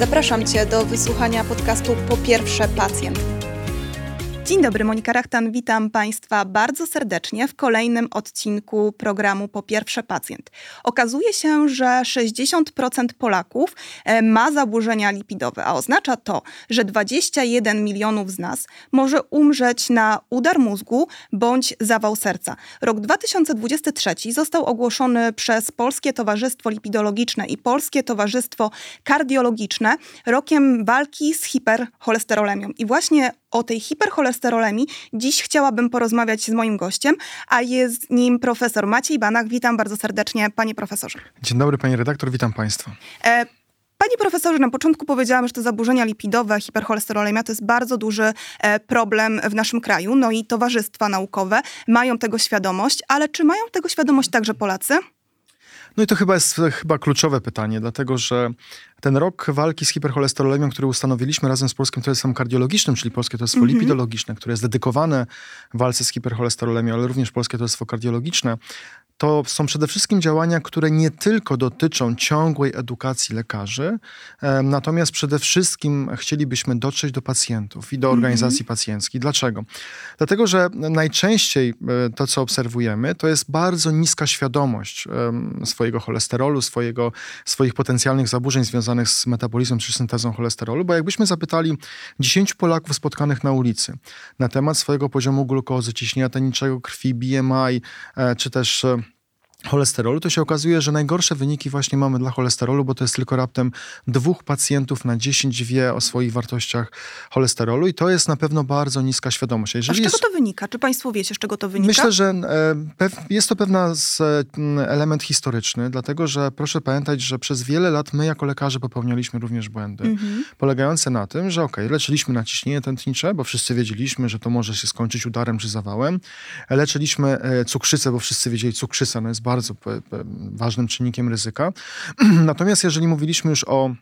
Zapraszam Cię do wysłuchania podcastu Po pierwsze pacjent. Dzień dobry, Monika Rachtan, witam Państwa bardzo serdecznie w kolejnym odcinku programu Po pierwsze pacjent. Okazuje się, że 60% Polaków e, ma zaburzenia lipidowe, a oznacza to, że 21 milionów z nas może umrzeć na udar mózgu bądź zawał serca. Rok 2023 został ogłoszony przez Polskie Towarzystwo Lipidologiczne i Polskie Towarzystwo Kardiologiczne rokiem walki z hipercholesterolemią. I właśnie o tej hipercholesterolemi dziś chciałabym porozmawiać z moim gościem, a jest nim profesor Maciej Banach. Witam bardzo serdecznie, panie profesorze. Dzień dobry, pani redaktor, witam państwa. E, Panie profesorze, na początku powiedziałam, że te zaburzenia lipidowe, hipercholesterolemia to jest bardzo duży e, problem w naszym kraju. No i towarzystwa naukowe mają tego świadomość, ale czy mają tego świadomość także Polacy? No i to chyba jest chyba kluczowe pytanie, dlatego że ten rok walki z hipercholesterolemią, który ustanowiliśmy razem z Polskim Towarzystwem Kardiologicznym, czyli Polskie Towarzystwo mm -hmm. Lipidologiczne, które jest dedykowane walce z hipercholesterolemią, ale również Polskie Towarzystwo Kardiologiczne, to są przede wszystkim działania, które nie tylko dotyczą ciągłej edukacji lekarzy, natomiast przede wszystkim chcielibyśmy dotrzeć do pacjentów i do mhm. organizacji mm -hmm. pacjenckich. Dlaczego? Dlatego, że najczęściej e, to, co obserwujemy, to jest bardzo niska świadomość swojego cholesterolu, swojego, swoich potencjalnych zaburzeń związanych z metabolizmem czy syntezą cholesterolu, bo jakbyśmy zapytali 10 Polaków spotkanych na ulicy na temat swojego poziomu glukozy, ciśnienia teniczego krwi, BMI, e, czy też e, cholesterolu, to się okazuje, że najgorsze wyniki właśnie mamy dla cholesterolu, bo to jest tylko raptem dwóch pacjentów na 10 wie o swoich wartościach cholesterolu i to jest na pewno bardzo niska świadomość. Jeżeli A z czego jest... to wynika? Czy państwo wiecie, z czego to wynika? Myślę, że e, jest to pewna element historyczny, dlatego że proszę pamiętać, że przez wiele lat my jako lekarze popełnialiśmy również błędy, mhm. polegające na tym, że ok, leczyliśmy naciśnienie tętnicze, bo wszyscy wiedzieliśmy, że to może się skończyć udarem czy zawałem. Leczyliśmy e, cukrzycę, bo wszyscy wiedzieli, cukrzyca no jest bardzo bardzo ważnym czynnikiem ryzyka. Natomiast jeżeli mówiliśmy już o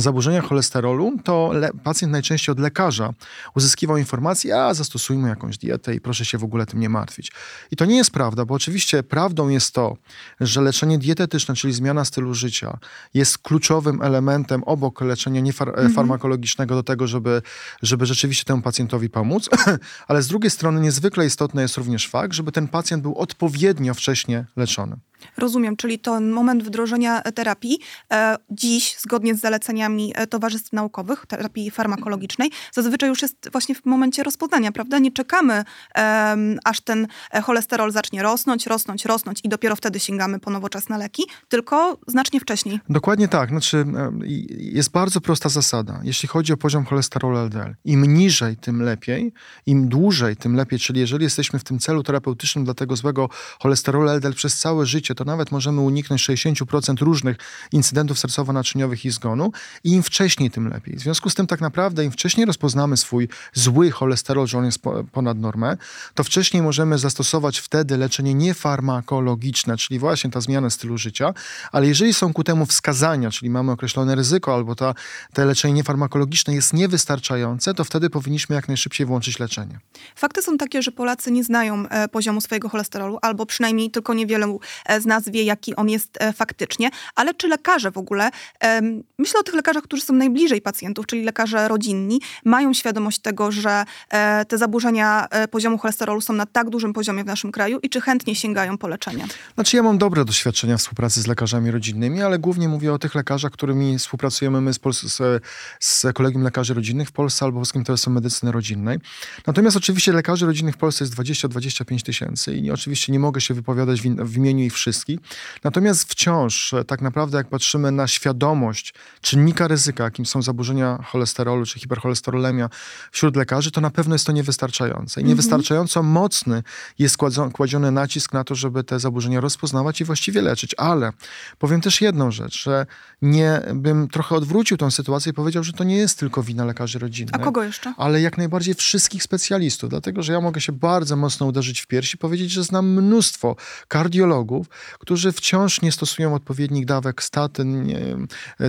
zaburzeniach cholesterolu, to pacjent najczęściej od lekarza uzyskiwał informację, a zastosujmy jakąś dietę i proszę się w ogóle tym nie martwić. I to nie jest prawda, bo oczywiście prawdą jest to, że leczenie dietetyczne, czyli zmiana stylu życia, jest kluczowym elementem obok leczenia niefarmakologicznego mhm. do tego, żeby, żeby rzeczywiście temu pacjentowi pomóc, ale z drugiej strony niezwykle istotny jest również fakt, żeby ten pacjent był odpowiednio wcześnie leczony. Rozumiem, czyli to moment wdrożenia terapii e, dziś, zgodnie z zaleceniami e, towarzystw naukowych, terapii farmakologicznej, zazwyczaj już jest właśnie w momencie rozpoznania, prawda? Nie czekamy, aż ten e, cholesterol zacznie rosnąć, rosnąć, rosnąć i dopiero wtedy sięgamy po nowoczesne leki, tylko znacznie wcześniej. Dokładnie tak. Znaczy, jest bardzo prosta zasada. Jeśli chodzi o poziom cholesterolu LDL, im niżej, tym lepiej, im dłużej, tym lepiej. Czyli jeżeli jesteśmy w tym celu terapeutycznym dla tego złego cholesterolu LDL przez całe życie, to nawet możemy uniknąć 60% różnych incydentów sercowo-naczyniowych i zgonu i im wcześniej, tym lepiej. W związku z tym tak naprawdę im wcześniej rozpoznamy swój zły cholesterol, że on jest ponad normę, to wcześniej możemy zastosować wtedy leczenie niefarmakologiczne, czyli właśnie ta zmiana stylu życia, ale jeżeli są ku temu wskazania, czyli mamy określone ryzyko albo ta, te leczenie niefarmakologiczne jest niewystarczające, to wtedy powinniśmy jak najszybciej włączyć leczenie. Fakty są takie, że Polacy nie znają e, poziomu swojego cholesterolu, albo przynajmniej tylko niewiele e, z nas wie, jaki on jest e, faktycznie, ale czy lekarze w ogóle, myślę o tych lekarzach, którzy są najbliżej pacjentów, czyli lekarze rodzinni, mają świadomość tego, że e, te zaburzenia e, poziomu cholesterolu są na tak dużym poziomie w naszym kraju i czy chętnie sięgają po leczenie? Znaczy ja mam dobre doświadczenia współpracy z lekarzami rodzinnymi, ale głównie mówię o tych lekarzach, którymi współpracujemy my z, z, z Kolegium Lekarzy Rodzinnych w Polsce albo Polskim Towarzystwem Medycyny Rodzinnej. Natomiast oczywiście lekarzy rodzinnych w Polsce jest 20-25 tysięcy i oczywiście nie mogę się wypowiadać w, w imieniu ich wszystkich, wszystkich. Natomiast wciąż tak naprawdę jak patrzymy na świadomość czynnika ryzyka, jakim są zaburzenia cholesterolu czy hipercholesterolemia wśród lekarzy, to na pewno jest to niewystarczające. I mhm. niewystarczająco mocny jest kładziony nacisk na to, żeby te zaburzenia rozpoznawać i właściwie leczyć. Ale powiem też jedną rzecz, że nie bym trochę odwrócił tą sytuację i powiedział, że to nie jest tylko wina lekarzy rodzinnych. A kogo jeszcze? Ale jak najbardziej wszystkich specjalistów, dlatego że ja mogę się bardzo mocno uderzyć w piersi i powiedzieć, że znam mnóstwo kardiologów, którzy wciąż nie stosują odpowiednich dawek statyn, nie,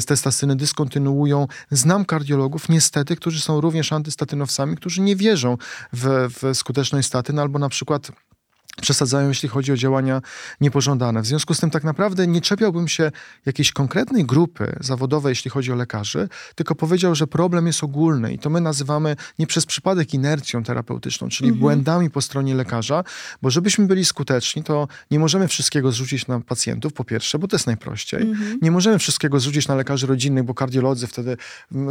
testastyny, dyskontynuują. Znam kardiologów, niestety, którzy są również antystatynowcami, którzy nie wierzą w, w skuteczność statyn albo na przykład przesadzają, jeśli chodzi o działania niepożądane. W związku z tym tak naprawdę nie czepiałbym się jakiejś konkretnej grupy zawodowej, jeśli chodzi o lekarzy, tylko powiedział, że problem jest ogólny i to my nazywamy nie przez przypadek inercją terapeutyczną, czyli mhm. błędami po stronie lekarza, bo żebyśmy byli skuteczni, to nie możemy wszystkiego zrzucić na pacjentów, po pierwsze, bo to jest najprościej. Mhm. Nie możemy wszystkiego zrzucić na lekarzy rodzinnych, bo kardiolodzy wtedy,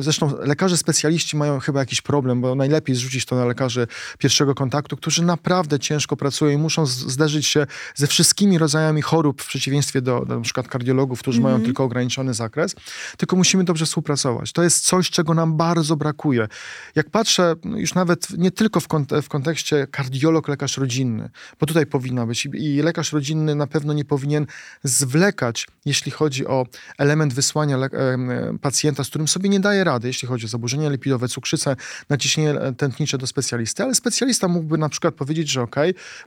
zresztą lekarze specjaliści mają chyba jakiś problem, bo najlepiej zrzucić to na lekarzy pierwszego kontaktu, którzy naprawdę ciężko pracują i muszą muszą zderzyć się ze wszystkimi rodzajami chorób, w przeciwieństwie do, do przykład kardiologów, którzy mm -hmm. mają mhm. tylko ograniczony zakres, tylko musimy dobrze współpracować. To jest coś, czego nam bardzo brakuje. Jak patrzę, no już nawet nie tylko w, kont w kontekście kardiolog, lekarz rodzinny, bo tutaj powinna być i lekarz rodzinny na pewno nie powinien zwlekać, jeśli chodzi o element wysłania pacjenta, z którym sobie nie daje rady, jeśli chodzi o zaburzenia lipidowe, cukrzycę, naciśnienie tętnicze do specjalisty, ale specjalista mógłby na przykład powiedzieć, że ok,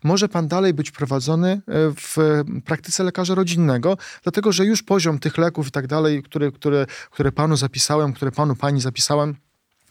może pan dalej być prowadzony e, w praktyce lekarza rodzinnego, dlatego że już poziom tych leków i tak dalej, które, które, które panu zapisałem, które panu pani zapisałem,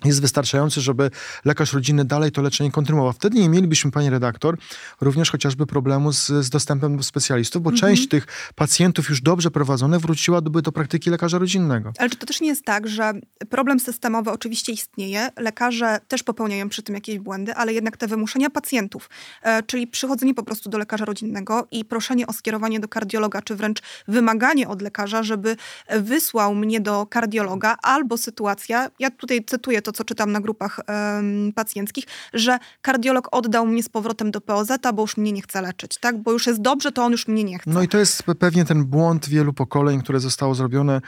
jest wystarczający, żeby lekarz rodzinny dalej to leczenie kontynuował. Wtedy nie mielibyśmy, pani redaktor, również chociażby problemu z, z dostępem do specjalistów, bo część mhm. tych pacjentów już dobrze prowadzone wróciłaby do praktyki lekarza rodzinnego. Ale czy to też nie jest tak, że problem systemowy oczywiście istnieje, lekarze też popełniają przy tym jakieś błędy, ale jednak te wymuszenia pacjentów, e, czyli przychodzenie po prostu do lekarza rodzinnego i proszenie o skierowanie do kardiologa, czy wręcz wymaganie od lekarza, żeby wysłał mnie do kardiologa, albo sytuacja, ja tutaj cytuję to, co czytam na grupach um, pacjenckich, że kardiolog oddał mnie z powrotem do POZ, bo już mnie nie chce leczyć, tak? Bo już jest dobrze, to on już mnie nie chce. No i to jest pewnie ten błąd wielu pokoleń, które zostało zrobione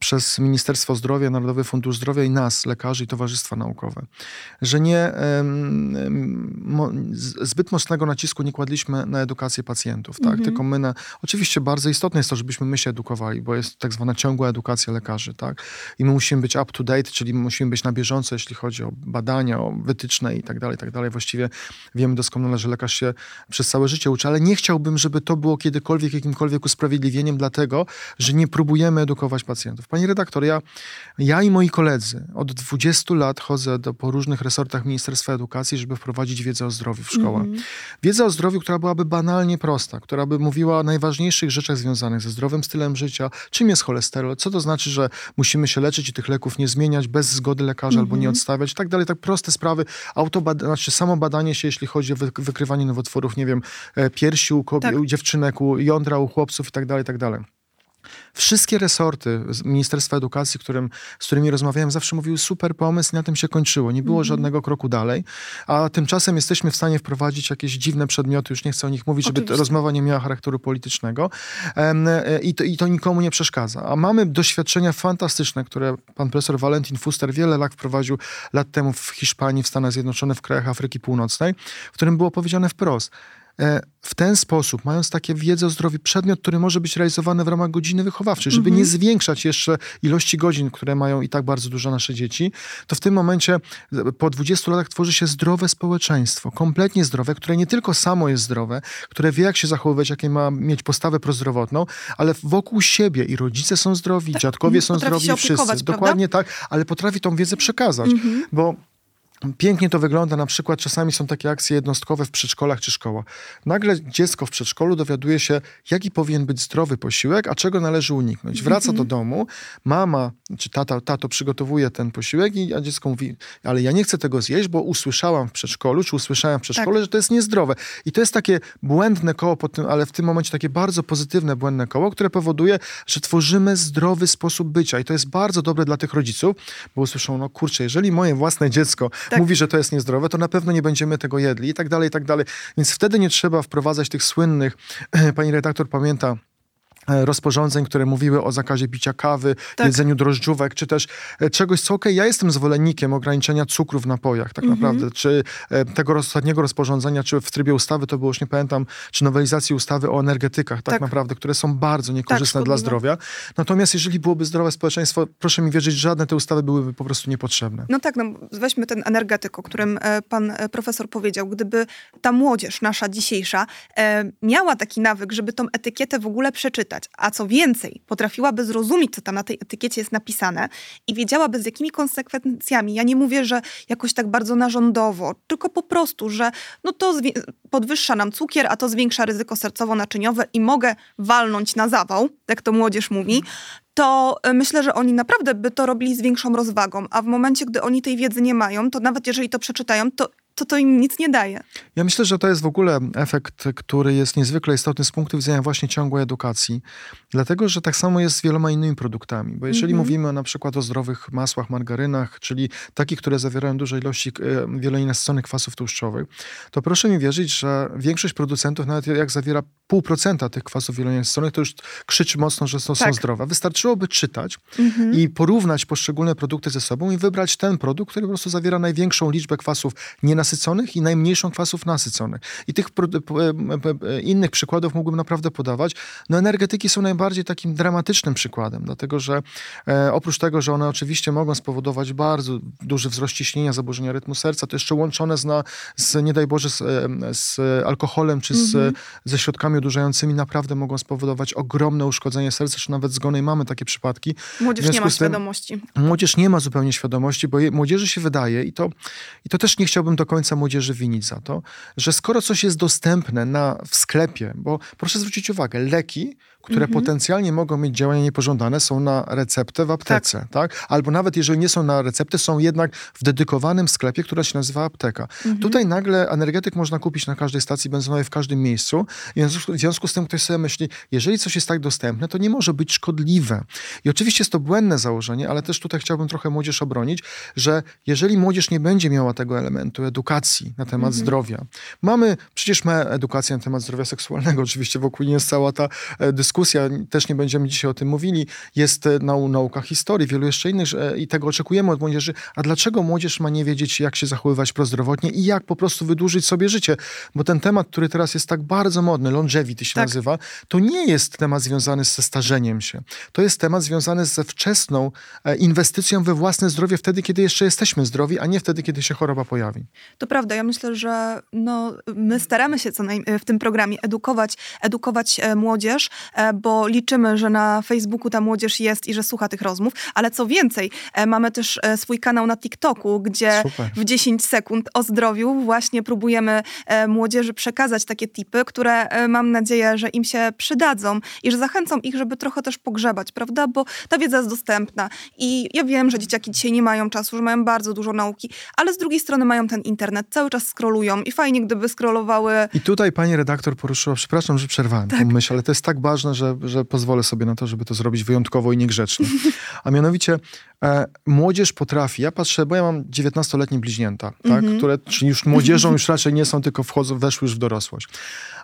przez Ministerstwo Zdrowia, Narodowy Fundusz Zdrowia i nas, lekarzy i towarzystwa naukowe. Że nie um, mo, zbyt mocnego nacisku nie kładliśmy na edukację pacjentów, tak? Mhm. Tylko my na... Oczywiście bardzo istotne jest to, żebyśmy my się edukowali, bo jest tak zwana ciągła edukacja lekarzy, tak? I my musimy być up to date, czyli musimy być na bieżąco jeśli chodzi o badania, o wytyczne i tak dalej, tak dalej. Właściwie wiemy doskonale, że lekarz się przez całe życie uczy, ale nie chciałbym, żeby to było kiedykolwiek jakimkolwiek usprawiedliwieniem dlatego, że nie próbujemy edukować pacjentów. Pani redaktor, ja, ja i moi koledzy od 20 lat chodzę do, po różnych resortach Ministerstwa Edukacji, żeby wprowadzić wiedzę o zdrowiu w szkołach. Mm -hmm. Wiedzę o zdrowiu, która byłaby banalnie prosta, która by mówiła o najważniejszych rzeczach związanych ze zdrowym stylem życia, czym jest cholesterol, co to znaczy, że musimy się leczyć i tych leków nie zmieniać bez zgody lekarza mm -hmm. albo nie mhm. odstawiać i tak dalej. Tak proste sprawy. Autobad znaczy samo badanie się, jeśli chodzi o wykrywanie nowotworów, nie wiem, e, piersi u, kobiet, tak. u dziewczynek, u jądra, u chłopców i tak dalej, i tak dalej. Wszystkie resorty Ministerstwa Edukacji, którym, z którymi rozmawiałem, zawsze mówiły super pomysł i na tym się kończyło. Nie było mm -hmm. żadnego kroku dalej, a tymczasem jesteśmy w stanie wprowadzić jakieś dziwne przedmioty, już nie chcę o nich mówić, Oczywiście. żeby rozmowa nie miała charakteru politycznego i to, i to nikomu nie przeszkadza. A mamy doświadczenia fantastyczne, które pan profesor Valentin Fuster wiele lat wprowadził lat temu w Hiszpanii, w Stanach Zjednoczonych, w krajach Afryki Północnej, w którym było powiedziane wprost, w ten sposób, mając takie wiedzę o zdrowiu, przedmiot, który może być realizowany w ramach godziny wychowawczej, żeby nie mhm. zwiększać jeszcze ilości godzin, które mają i tak bardzo dużo nasze dzieci, to w tym momencie po 20 latach tworzy się zdrowe społeczeństwo, kompletnie zdrowe, które nie tylko samo jest zdrowe, które wie, jak się zachowywać, jakie ma mieć postawę prozdrowotną, ale wokół siebie i rodzice są zdrowi, tak, dziadkowie są zdrowi, wszyscy. Dokładnie tak, ale potrafi tą wiedzę przekazać, mhm. bo Pięknie to wygląda, na przykład czasami są takie akcje jednostkowe w przedszkolach czy szkołach. Nagle dziecko w przedszkolu dowiaduje się, jaki powinien być zdrowy posiłek, a czego należy uniknąć. Wraca do mhm. domu, mama czy tata, tato przygotowuje ten posiłek, i, a dziecko mówi, ale ja nie chcę tego zjeść, bo usłyszałam w przedszkolu, czy usłyszałem w przedszkole, tak. że to jest niezdrowe. I to jest takie błędne koło, tym, ale w tym momencie takie bardzo pozytywne błędne koło, które powoduje, że tworzymy zdrowy sposób bycia. I to jest bardzo dobre dla tych rodziców, bo usłyszą, no kurczę, jeżeli moje własne dziecko tak. mówi, że to jest niezdrowe, to na pewno nie będziemy tego jedli i tak dalej, i tak dalej. Więc wtedy nie trzeba wprowadzać tych słynnych, pani redaktor pamięta, rozporządzeń, które mówiły o zakazie picia kawy, tak. jedzeniu drożdżówek, czy też e, czegoś, co okej, okay, ja jestem zwolennikiem ograniczenia cukru w napojach, tak mm -hmm. naprawdę, czy e, tego ostatniego rozporządzenia, czy w trybie ustawy, to było już nie pamiętam, czy nowelizacji ustawy o energetykach, tak, tak. naprawdę, które są bardzo niekorzystne tak, dla zdrowia. Natomiast jeżeli byłoby zdrowe społeczeństwo, proszę mi wierzyć, żadne te ustawy byłyby po prostu niepotrzebne. No tak, no weźmy ten energetyk, o którym pan profesor powiedział. Gdyby ta młodzież nasza dzisiejsza miała taki nawyk, żeby tą etykietę w ogóle przeczytać, przeczytać. A co więcej, potrafiłaby zrozumieć, co tam na tej etykiecie jest napisane i wiedziałaby, z jakimi konsekwencjami. Ja nie mówię, że jakoś tak bardzo narządowo, tylko po prostu, że no to podwyższa nam cukier, a to zwiększa ryzyko sercowo-naczyniowe i mogę walnąć na zawał, jak to młodzież mówi, to e, myślę, że oni naprawdę by to robili z większą rozwagą, a w momencie, gdy oni tej wiedzy nie mają, to nawet jeżeli to przeczytają, to to to im nic nie daje. Ja myślę, że to jest w ogóle efekt, który jest niezwykle istotny z punktu widzenia właśnie ciągłej edukacji, dlatego, że tak samo jest z wieloma innymi produktami, bo jeżeli -hmm. mówimy na przykład o zdrowych masłach, margarynach, czyli takich, które zawierają duże ilości e, wieloinasyconych kwasów tłuszczowych, to proszę mi wierzyć, że większość producentów, nawet jak zawiera pół procenta tych kwasów wieloinasyconych, to już krzyczy mocno, że to tak. są zdrowe. Wystarczyłoby czytać -hmm. i porównać poszczególne produkty ze sobą i wybrać ten produkt, który po prostu zawiera największą liczbę kwasów nienasyconych nasyconych i najmniejszą kwasów nasyconych. I tych innych przykładów mógłbym naprawdę podawać. No energetyki są najbardziej takim dramatycznym przykładem, dlatego że e, oprócz tego, że one oczywiście mogą spowodować bardzo duży wzrost ciśnienia, zaburzenia rytmu serca, to jeszcze łączone z, na, z nie daj Boże, z, z alkoholem czy z, mhm. ze środkami odurzającymi naprawdę mogą spowodować ogromne uszkodzenie serca, czy nawet zgony. I mamy takie przypadki. Młodzież nie ma świadomości. Młodzież nie ma zupełnie świadomości, bo je, młodzieży się wydaje i to, i to też nie chciałbym do końca końca młodzieży winić za to, że skoro coś jest dostępne na, w sklepie, bo proszę zwrócić uwagę, leki które mhm. potencjalnie mogą mieć działania niepożądane, są na receptę w aptece, tak. tak. Albo nawet jeżeli nie są na receptę, są jednak w dedykowanym sklepie, który się nazywa apteka. Mhm. Tutaj nagle energetyk można kupić na każdej stacji benzynowej, w każdym miejscu. W związku z tym ktoś sobie myśli, jeżeli coś jest tak dostępne, to nie może być szkodliwe. I oczywiście jest to błędne założenie, ale też tutaj chciałbym trochę młodzież obronić, że jeżeli młodzież nie będzie miała tego elementu edukacji na temat mhm. zdrowia, mamy, przecież ma edukację na temat zdrowia seksualnego, oczywiście wokół nie jest cała ta e, dyskusja, dyskusja, też nie będziemy dzisiaj o tym mówili, jest e, nau nauka historii, wielu jeszcze innych e, i tego oczekujemy od młodzieży. A dlaczego młodzież ma nie wiedzieć, jak się zachowywać prozdrowotnie i jak po prostu wydłużyć sobie życie? Bo ten temat, który teraz jest tak bardzo modny, longevity się tak. nazywa, to nie jest temat związany ze starzeniem się. To jest temat związany ze wczesną e, inwestycją we własne zdrowie wtedy, kiedy jeszcze jesteśmy zdrowi, a nie wtedy, kiedy się choroba pojawi. To prawda. Ja myślę, że no, my staramy się co w tym programie edukować, edukować młodzież, bo liczymy, że na Facebooku ta młodzież jest i że słucha tych rozmów, ale co więcej, e, mamy też e, swój kanał na TikToku, gdzie Super. w 10 sekund o zdrowiu właśnie próbujemy e, młodzieży przekazać takie tipy, które mam nadzieję, że im się przydadzą i że zachęcą ich, żeby trochę też pogrzebać, prawda? Bo ta wiedza jest dostępna i ja wiem, że dzieciaki dzisiaj nie mają czasu, że mają bardzo dużo nauki, ale z drugiej strony mają ten internet, cały czas scrollują i fajnie, gdyby scrollowały. I tutaj pani redaktor poruszyła, przepraszam, że przerwałem tak. tę myśl, ale to jest tak ważne, że, że pozwolę sobie na to, żeby to zrobić wyjątkowo i niegrzecznie. A mianowicie e, młodzież potrafi, ja patrzę, bo ja mam 19-letnie bliźnięta, tak, mm -hmm. które czyli już młodzieżą już raczej nie są, tylko wchodzą, weszły już w dorosłość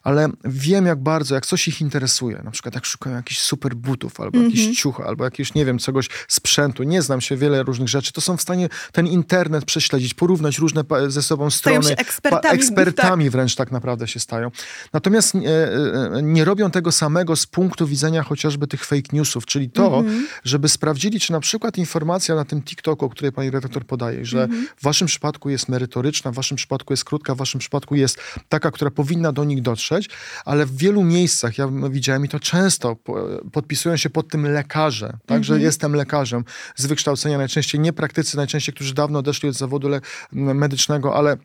ale wiem jak bardzo, jak coś ich interesuje, na przykład jak szukają jakichś super butów, albo mm -hmm. jakichś ciuch, albo jakiegoś, nie wiem, czegoś, sprzętu, nie znam się, wiele różnych rzeczy, to są w stanie ten internet prześledzić, porównać różne ze sobą strony. Stają się ekspertami. ekspertami tak. wręcz tak naprawdę się stają. Natomiast nie, e, nie robią tego samego z punktu widzenia chociażby tych fake newsów, czyli to, mm -hmm. żeby sprawdzili, czy na przykład informacja na tym TikToku, o której pani redaktor podaje, że mm -hmm. w waszym przypadku jest merytoryczna, w waszym przypadku jest krótka, w waszym przypadku jest taka, która powinna do nich dotrzeć, ale w wielu miejscach, ja widziałem i to często, podpisują się pod tym lekarze, tak, że mhm. jestem lekarzem z wykształcenia, najczęściej nie praktycy, najczęściej, którzy dawno odeszli od zawodu medycznego, ale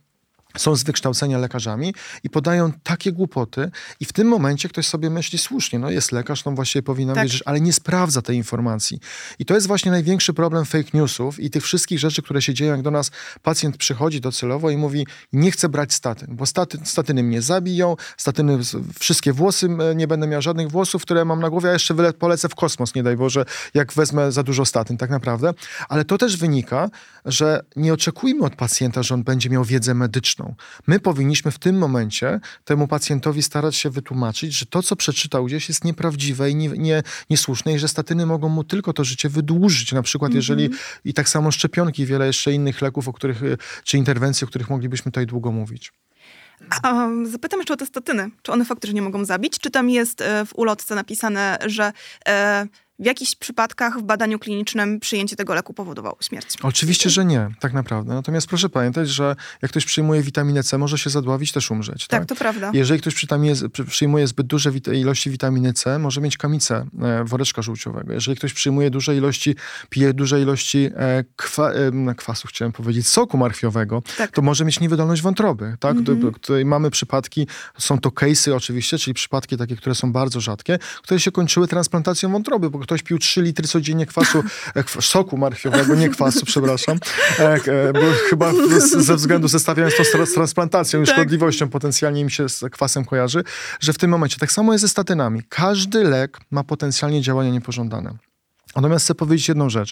są z wykształcenia lekarzami i podają takie głupoty i w tym momencie ktoś sobie myśli słusznie, no jest lekarz, no właściwie powinna tak. wierzyć, ale nie sprawdza tej informacji. I to jest właśnie największy problem fake newsów i tych wszystkich rzeczy, które się dzieją, jak do nas pacjent przychodzi docelowo i mówi, nie chcę brać statyn, bo staty, statyny mnie zabiją, statyny, wszystkie włosy, nie będę miał żadnych włosów, które mam na głowie, a jeszcze wyle, polecę w kosmos, nie daj Boże, jak wezmę za dużo statyn, tak naprawdę. Ale to też wynika, że nie oczekujmy od pacjenta, że on będzie miał wiedzę medyczną, My powinniśmy w tym momencie temu pacjentowi starać się wytłumaczyć, że to, co przeczytał gdzieś, jest nieprawdziwe i nie, nie, niesłuszne i że statyny mogą mu tylko to życie wydłużyć. Na przykład, mm -hmm. jeżeli i tak samo szczepionki, wiele jeszcze innych leków, o których, czy interwencji, o których moglibyśmy tutaj długo mówić. A, zapytam jeszcze o te statyny. Czy one faktycznie mogą zabić? Czy tam jest e, w ulotce napisane, że e, w jakichś przypadkach w badaniu klinicznym przyjęcie tego leku powodowało śmierć. Oczywiście, że nie, tak naprawdę. Natomiast proszę pamiętać, że jak ktoś przyjmuje witaminę C, może się zadławić, też umrzeć. Tak, tak? to prawda. Jeżeli ktoś przyjmuje zbyt duże ilości witaminy C, może mieć kamicę e, woreczka żółciowego. Jeżeli ktoś przyjmuje duże ilości, pije duże ilości e, kwa, kwasu, chciałem powiedzieć, soku marchwiowego, tak. to może mieć niewydolność wątroby. Tak? Mhm. Tutaj mamy przypadki, są to case'y oczywiście, czyli przypadki takie, które są bardzo rzadkie, które się kończyły transplantacją wątroby, bo ktoś pił 3 litry codziennie kwasu, e, soku marchwiowego, nie kwasu, przepraszam, bo chyba ze względu zestawiając to z transplantacją i tak. szkodliwością potencjalnie im się z kwasem kojarzy, że w tym momencie tak samo jest ze statynami. Każdy lek ma potencjalnie działania niepożądane. Natomiast chcę powiedzieć jedną rzecz.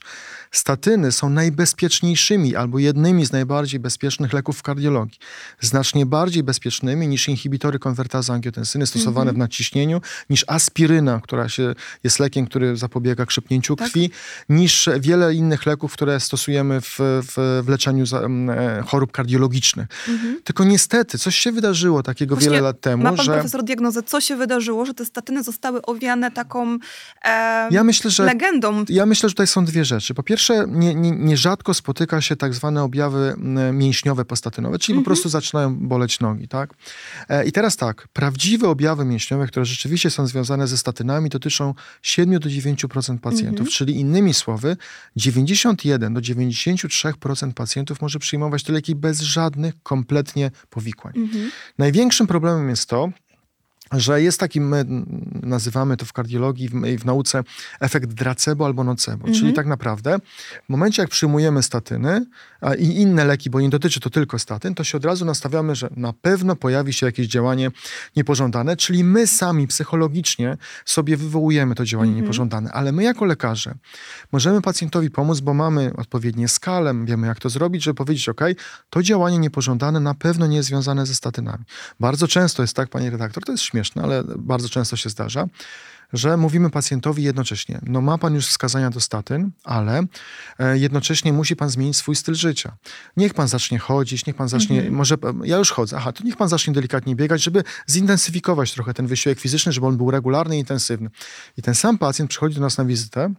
Statyny są najbezpieczniejszymi albo jednymi z najbardziej bezpiecznych leków w kardiologii. Znacznie bardziej bezpiecznymi niż inhibitory konwertazy angiotensyny stosowane mm -hmm. w nadciśnieniu, niż aspiryna, która się, jest lekiem, który zapobiega krzepnięciu tak? krwi, niż wiele innych leków, które stosujemy w, w, w leczeniu za, e, chorób kardiologicznych. Mm -hmm. Tylko niestety coś się wydarzyło takiego Właśnie wiele lat temu, ma pan że... profesor diagnozę, co się wydarzyło, że te statyny zostały owiane taką e, ja myślę, że legendą ja myślę, że tutaj są dwie rzeczy. Po pierwsze, nie, nie, nierzadko spotyka się tak zwane objawy mięśniowe postatynowe, czyli mhm. po prostu zaczynają boleć nogi, tak? E, I teraz tak, prawdziwe objawy mięśniowe, które rzeczywiście są związane ze statynami, dotyczą 7 do 9% pacjentów, mhm. czyli innymi słowy, 91 do 93% pacjentów może przyjmować te leki bez żadnych kompletnie powikłań. Mhm. Największym problemem jest to, że jest taki, my nazywamy to w kardiologii i w, nauce efekt dracebo albo nocebo. Czyli mhm. tak naprawdę w momencie, jak przyjmujemy statyny a, i inne leki, bo nie dotyczy to tylko statyn, to się od razu nastawiamy, że na pewno pojawi się jakieś działanie niepożądane, czyli my sami psychologicznie sobie wywołujemy to działanie mhm. niepożądane, ale my jako lekarze możemy pacjentowi pomóc, bo mamy odpowiednie skale, wiemy jak to zrobić, żeby powiedzieć, ok, to działanie niepożądane na pewno nie jest związane ze statynami. Bardzo często jest tak, panie redaktor, to jest śmieszne, ale bardzo często się zdarza, że mówimy pacjentowi jednocześnie, no ma pan już wskazania do statyn, ale e, jednocześnie musi pan zmienić swój styl życia. Niech pan zacznie chodzić, niech pan zacznie, mhm. może, ja już chodzę, aha, to niech pan zacznie delikatnie biegać, żeby zintensyfikować trochę ten wysiłek fizyczny, żeby on był regularny i intensywny. I ten sam pacjent przychodzi do nas na wizytę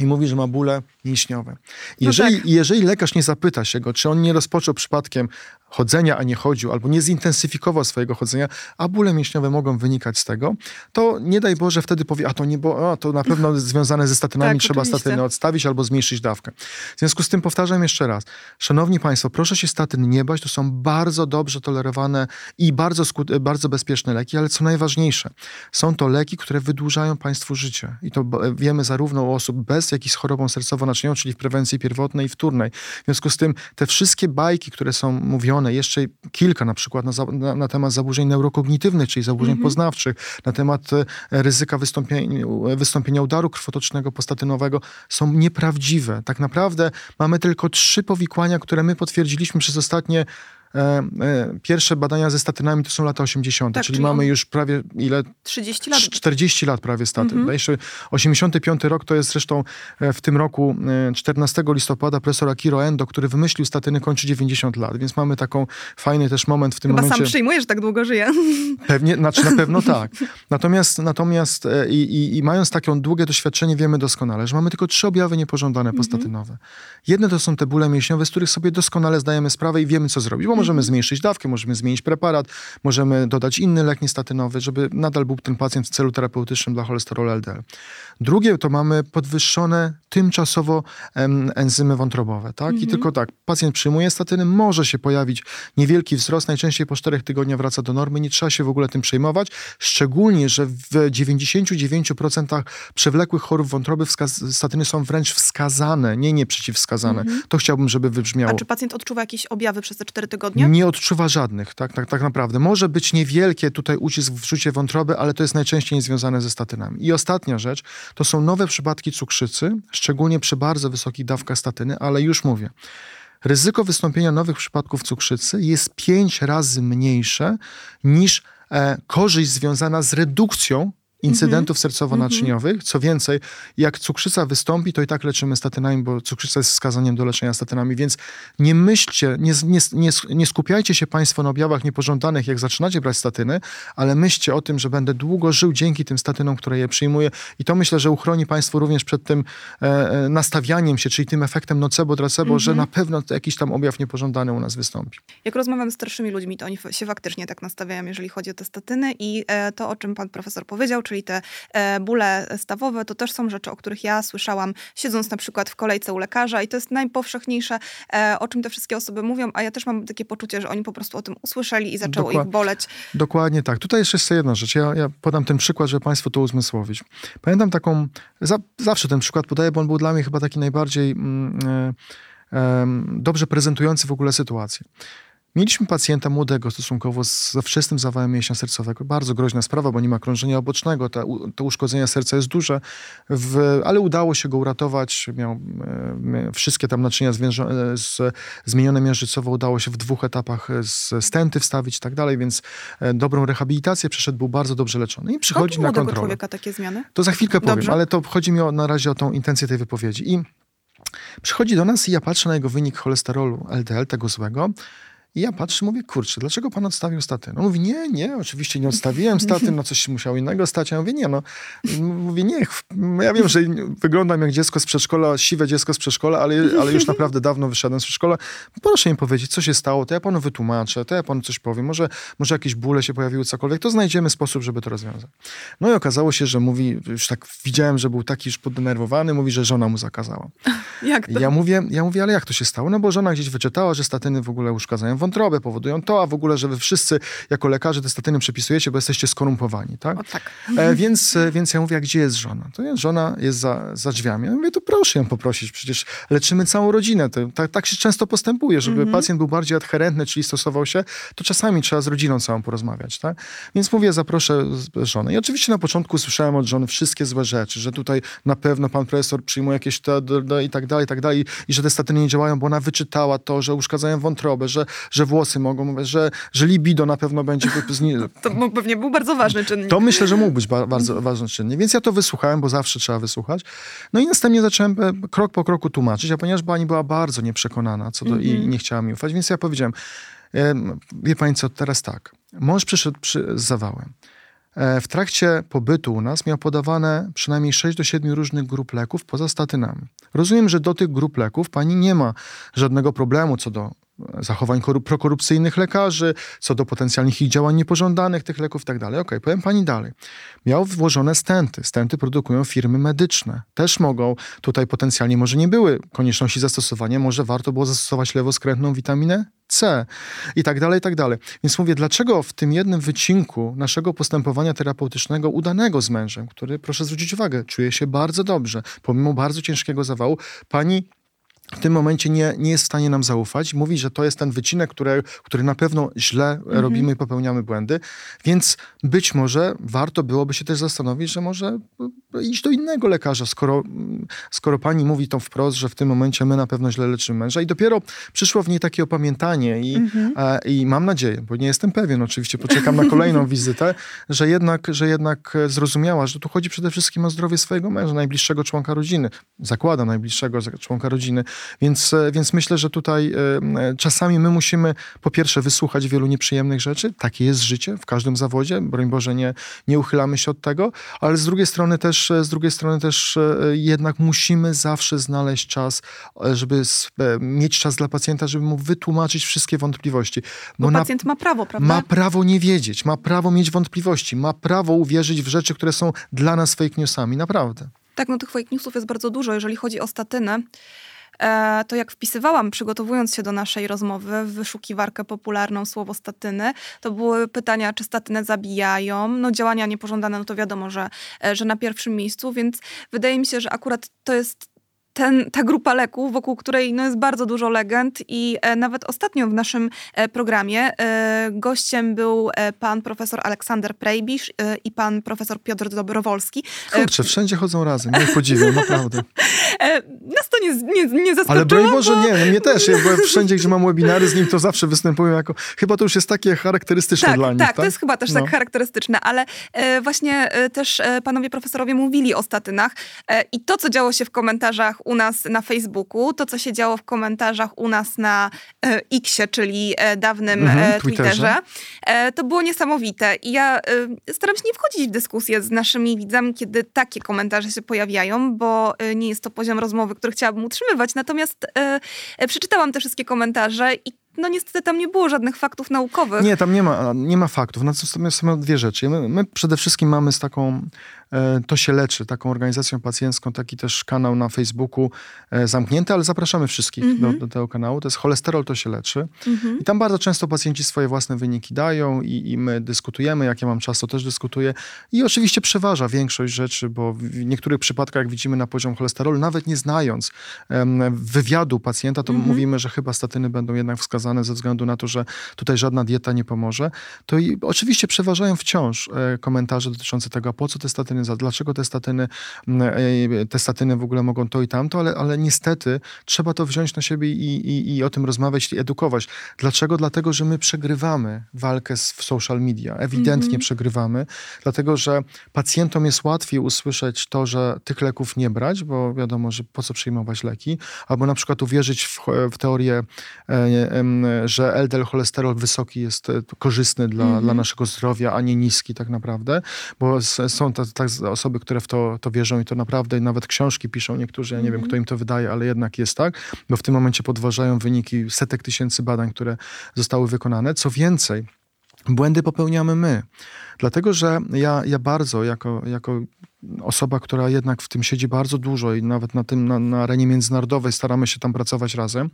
i mówi, że ma bóle mięśniowe. No jeżeli, no tak. jeżeli lekarz nie zapyta się go, czy on nie rozpoczął przypadkiem chodzenia, a nie chodził, albo nie zintensyfikował swojego chodzenia, a bóle mięśniowe mogą wynikać z tego, to nie daj Boże wtedy powie, a to nie, bo a, to na pewno związane ze statynami, tak, trzeba oczywiście. statyny odstawić albo zmniejszyć dawkę. W związku z tym powtarzam jeszcze raz, szanowni Państwo, proszę się statyn nie bać, to są bardzo dobrze tolerowane i bardzo, bardzo bezpieczne leki, ale co najważniejsze, są to leki, które wydłużają Państwu życie i to wiemy zarówno u osób bez, jak i z chorobą sercowo-naczyniową, czyli w prewencji pierwotnej i wtórnej. W związku z tym te wszystkie bajki, które są mówione jeszcze kilka na przykład na, na, na temat zaburzeń neurokognitywnych, czyli zaburzeń mhm. poznawczych, na temat e, ryzyka wystąpienia, wystąpienia udaru krwotocznego postatynowego są nieprawdziwe. Tak naprawdę mamy tylko trzy powikłania, które my potwierdziliśmy przez ostatnie pierwsze badania ze statynami to są lata 80., tak, czyli, czyli mamy już prawie ile? 30 lat. 40 lat prawie statyn. Mhm. 85 rok to jest zresztą e, w tym roku 14 listopada profesor Akiro Endo, który wymyślił statyny, kończy 90 lat, więc mamy taką fajny też moment w tym Chyba momencie. sam przyjmujesz, że tak długo żyje. Pewnie, znaczy na pewno tak. Natomiast, natomiast i, i, i mając takie długie doświadczenie wiemy doskonale, że mamy tylko trzy objawy niepożądane mhm. postatynowe. Jedne to są te bóle mięśniowe, z których sobie doskonale zdajemy sprawę i wiemy co zrobić, bo możemy zmniejszyć dawkę, możemy zmienić preparat, możemy dodać inny lek niestatynowy, żeby nadal był ten pacjent w celu terapeutycznym dla cholesterolu LDL. Drugie to mamy podwyższone tymczasowo em, enzymy wątrobowe, tak? Mhm. I tylko tak, pacjent przyjmuje statyny, może się pojawić niewielki wzrost, najczęściej po czterech tygodniach wraca do normy, nie trzeba się w ogóle tym przejmować, szczególnie, że w 99% przewlekłych chorób wątroby statyny są wręcz wskazane, nie nie przeciwwskazane. Mhm. To chciałbym, żeby wybrzmiało. A czy pacjent odczuwa jakieś objawy przez te cztery tygodnie? Nie odczuwa żadnych, tak, tak, tak naprawdę. Może być niewielkie tutaj ucisk w rzucie wątroby, ale to jest najczęściej niezwiązane ze statynami. I ostatnia rzecz, to są nowe przypadki cukrzycy, szczególnie przy bardzo wysokich dawkach statyny, ale już mówię, ryzyko wystąpienia nowych przypadków cukrzycy jest pięć razy mniejsze niż e, korzyść związana z redukcją incydentów mm -hmm. sercowo-naczyniowych. Co więcej, jak cukrzyca wystąpi, to i tak leczymy statynami, bo cukrzyca jest wskazaniem do leczenia statynami, więc nie myślcie, nie, nie, nie, nie skupiajcie się Państwo na objawach niepożądanych, jak zaczynacie brać statyny, ale myślcie o tym, że będę długo żył dzięki tym statynom, które je przyjmuję i to myślę, że uchroni Państwo również przed tym e, e nastawianiem się, czyli tym efektem nocebo-dracebo, mm -hmm. że mhm. na pewno jakiś tam objaw niepożądany u nas wystąpi. Jak rozmawiam z starszymi ludźmi, to oni się faktycznie tak nastawiają, jeżeli chodzi o te statyny i e, to, o czym pan profesor powiedział, czyli te e, bóle stawowe, to też są rzeczy, o których ja słyszałam, siedząc na przykład w kolejce u lekarza i to jest najpowszechniejsze, e, o czym te wszystkie osoby mówią, a ja też mam takie poczucie, że oni po prostu o tym usłyszeli i zaczęło Dokład, ich boleć. Dokładnie tak. Tutaj jeszcze jest jedna rzecz. Ja, ja podam ten przykład, żeby państwu to uzmysłowić. Pamiętam taką, za, zawsze ten przykład podaję, bo on był dla mnie chyba taki najbardziej mm, e, dobrze prezentujący w ogóle sytuację. Mieliśmy pacjenta młodego stosunkowo ze wczesnym zawałem mięśnia sercowego. Bardzo groźna sprawa, bo nie ma krążenia obocznego, to, to uszkodzenie serca jest duże, w, ale udało się go uratować. Miał e, wszystkie tam naczynia zwiężone, z, zmienione miażdżycowo, udało się w dwóch etapach z stenty wstawić i tak dalej, więc e, dobrą rehabilitację przeszedł, był bardzo dobrze leczony. I przychodzi na kontrolę. człowieka takie zmiany? To za chwilkę powiem, dobrze. ale to chodzi mi o, na razie o tą intencję tej wypowiedzi. I przychodzi do nas i ja patrzę na jego wynik cholesterolu LDL, tego złego, i ja patrzę, mówię, kurczę, dlaczego pan odstawił statyn? On mówi, nie, nie, oczywiście nie odstawiłem statyn, no coś musiało innego stać. Ja mówię, nie, no. Mówię, nie, ja wiem, że wyglądam jak dziecko z przedszkola, siwe dziecko z przedszkola, ale, ale już naprawdę dawno wyszedłem z przedszkola. Proszę mi powiedzieć, co się stało, to ja panu wytłumaczę, to ja panu coś powiem, może, może jakieś bóle się pojawiły, cokolwiek, to znajdziemy sposób, żeby to rozwiązać. No i okazało się, że mówi, już tak widziałem, że był taki już poddenerwowany, mówi, że żona mu zakazała. Jak to? Ja mówię, ja mówię, ale jak to się stało? No bo żona gdzieś wyczytała, że statyny w ogóle uszkadzają wątrobę, powodują to, a w ogóle, że wy wszyscy jako lekarze te statyny przepisujecie, bo jesteście skorumpowani, tak? O, tak. E, więc, e, więc ja mówię, a gdzie jest żona? To jest, żona jest za, za drzwiami. Ja mówię, to proszę ją poprosić, przecież leczymy całą rodzinę. To, tak, tak się często postępuje, żeby mm -hmm. pacjent był bardziej adherentny, czyli stosował się, to czasami trzeba z rodziną całą porozmawiać, tak? Więc mówię, zaproszę żonę. I oczywiście na początku słyszałem od żony wszystkie złe rzeczy, że tutaj na pewno pan profesor przyjmuje jakieś do, i tak dalej, i tak dalej, i że te statyny nie działają, bo ona wyczytała to, że uszkadzają wątrobę, że, że włosy mogą, mówię, że, że libido na pewno będzie... to pewnie był bardzo ważny czynnik. To myślę, że mógł być ba bardzo ważny czynnik. Więc ja to wysłuchałem, bo zawsze trzeba wysłuchać. No i następnie zacząłem e, krok po kroku tłumaczyć, a ponieważ pani była bardzo nieprzekonana co do, mm -hmm. i mhm. nie chciała mi ufać, więc ja powiedziałem, wie pani co, teraz tak, mąż przyszedł przy, z zawałem. E, w trakcie pobytu u nas miał podawane przynajmniej 6 do 7 różnych grup leków poza statynami. Rozumiem, że do tych grup leków pani nie ma żadnego problemu co do zachowań prokorupcyjnych lekarzy, co do potencjalnych ich działań niepożądanych tych leków i tak dalej. Okej, powiem pani dalej. Miał włożone stenty. Stenty produkują firmy medyczne. Też mogą, tutaj potencjalnie może nie były konieczności zastosowania, może warto było zastosować lewoskrętną witaminę C i tak dalej, i tak dalej. Więc mówię, dlaczego w tym jednym wycinku naszego postępowania terapeutycznego udanego z mężem, który, proszę zwrócić uwagę, czuje się bardzo dobrze, pomimo bardzo ciężkiego zawału, pani w tym momencie nie, nie jest w stanie nam zaufać. Mówi, że to jest ten wycinek, który, który na pewno źle mhm. robimy i popełniamy błędy. Więc być może warto byłoby się też zastanowić, że może iść do innego lekarza, skoro, skoro pani mówi to wprost, że w tym momencie my na pewno źle leczymy męża. I dopiero przyszło w niej takie opamiętanie i, mhm. a, i mam nadzieję, bo nie jestem pewien, oczywiście poczekam na kolejną wizytę, że jednak, że jednak zrozumiała, że tu chodzi przede wszystkim o zdrowie swojego męża, najbliższego członka rodziny. Zakłada najbliższego członka rodziny więc, e, więc myślę, że tutaj e, czasami my musimy po pierwsze wysłuchać wielu nieprzyjemnych rzeczy. Takie jest życie w każdym zawodzie. Broń Boże, nie, nie uchylamy się od tego, ale z drugiej strony też, e, z drugiej strony też jednak musimy zawsze znaleźć czas, żeby mieć czas dla pacjenta, żeby mu wytłumaczyć wszystkie wątpliwości. Bo, Bo pacjent ma prawo, prawda? Ma prawo nie wiedzieć, ma prawo mieć wątpliwości, ma prawo uwierzyć w rzeczy, które są dla nas fake newsami, naprawdę. Tak, no tych fake newsów jest bardzo dużo, jeżeli chodzi o statynę. E, to jak wpisywałam, przygotowując się do naszej rozmowy w wyszukiwarkę popularną słowo statyny, to były pytania, czy statyny zabijają. No działania niepożądane, no to wiadomo, że, e, że na pierwszym miejscu, więc wydaje mi się, że akurat to jest ten, ta grupa leków, wokół której no, jest bardzo dużo legend i e, nawet ostatnio w naszym e, programie e, gościem był e, pan profesor Aleksander Prejbisz e, i pan profesor Piotr Dobrowolski. E, Kurczę, wszędzie chodzą razem, nie podziwiam, naprawdę. Nas to nie, nie, nie zaskoczyło. Ale broń Boże, bo... nie, no mnie też. Ja byłem wszędzie, gdzie mam webinary z nim, to zawsze występują jako... Chyba to już jest takie charakterystyczne tak, dla nich, tak? tak? to jest chyba też No. tak charakterystyczne, ale właśnie też panowie profesorowie mówili o statynach i to, co działo się w komentarzach u nas na Facebooku, to, co się działo w komentarzach u nas na e, Xie, czyli e, dawnym Mhm, e, Twitterze. Twitterze, e, to było niesamowite. I ja staram się nie wchodzić w dyskusję z naszymi widzami, kiedy takie komentarze się pojawiają, bo nie jest to poziom rozmowy, który chciałabym utrzymywać. Natomiast przeczytałam te wszystkie komentarze i no niestety tam nie było żadnych faktów naukowych. Nie, tam nie ma, nie ma faktów. Natomiast są dwie rzeczy. My, my przede wszystkim mamy z taką, to się leczy, taką organizacją pacjencką, taki też kanał na Facebooku e, zamknięty, ale zapraszamy wszystkich Mhm. do, do tego kanału. To jest cholesterol, to się leczy. Mhm. I tam bardzo często pacjenci swoje własne wyniki dają i, i my dyskutujemy. Jak ja mam czas, to też dyskutuję. I oczywiście przeważa większość rzeczy, bo w niektórych przypadkach, jak widzimy na poziom cholesterolu, nawet nie znając wywiadu pacjenta, to Mhm. mówimy, że chyba statyny będą jednak wskazane ze względu na to, że tutaj żadna dieta nie pomoże. To i oczywiście przeważają wciąż e, komentarze dotyczące tego, a po co te statyny, za- dlaczego te statyny, m, e, te statyny w ogóle mogą to i tamto, ale, ale niestety trzeba to wziąć na siebie i, i, i o tym rozmawiać i edukować. Dlaczego? Dlatego, że my przegrywamy walkę z, w social media. Ewidentnie Mhm. przegrywamy, dlatego że pacjentom jest łatwiej usłyszeć to, że tych leków nie brać, bo wiadomo, że po co przyjmować leki, albo na przykład uwierzyć w, w teorię, e, em, że LDL cholesterol wysoki jest e, korzystny dla, Mhm. dla naszego zdrowia, a nie niski tak naprawdę, bo są tak osoby, które w to, to wierzą i to naprawdę nawet książki piszą niektórzy, ja nie wiem, Mhm. kto im to wydaje, ale jednak jest tak, bo w tym momencie podważają wyniki setek tysięcy badań, które zostały wykonane. Co więcej, błędy popełniamy my. Dlatego, że ja, ja bardzo, jako, jako osoba, która jednak w tym siedzi bardzo dużo i nawet na tym, na, na arenie międzynarodowej staramy się tam pracować razem,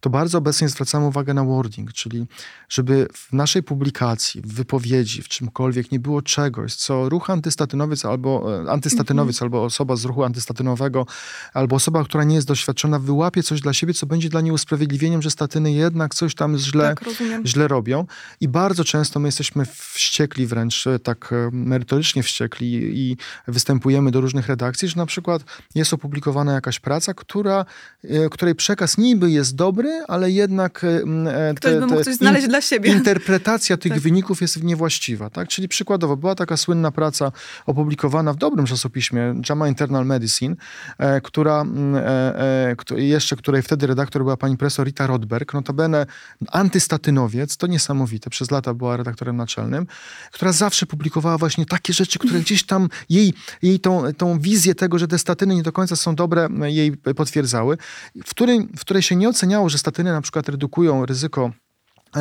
to bardzo obecnie zwracamy uwagę na wording, czyli żeby w naszej publikacji, w wypowiedzi, w czymkolwiek nie było czegoś, co ruch antystatynowiec albo e, antystatynowiec, albo osoba z ruchu antystatynowego, albo osoba, która nie jest doświadczona, wyłapie coś dla siebie, co będzie dla niej usprawiedliwieniem, że statyny jednak coś tam źle, Tak, źle robią. I bardzo często my jesteśmy wściekli wręcz, e, tak e, merytorycznie wściekli i występujemy do różnych redakcji, że na przykład jest opublikowana jakaś praca, która, e, której przekaz niby jest dobry, ale jednak e, e, te- te coś znaleźć dla siebie. interpretacja tych Tak. wyników jest niewłaściwa. Tak? Czyli przykładowo była taka słynna praca opublikowana w dobrym czasopiśmie JAMA Internal Medicine, która jeszcze której wtedy redaktor była pani profesor Rita Rodberg, notabene antystatynowiec, to niesamowite, przez lata była redaktorem naczelnym, która zawsze publikowała właśnie takie rzeczy, które gdzieś tam jej, jej tą, tą wizję tego, że te statyny nie do końca są dobre, jej potwierdzały, w której, w której się nie oceniało, że statyny na przykład redukują ryzyko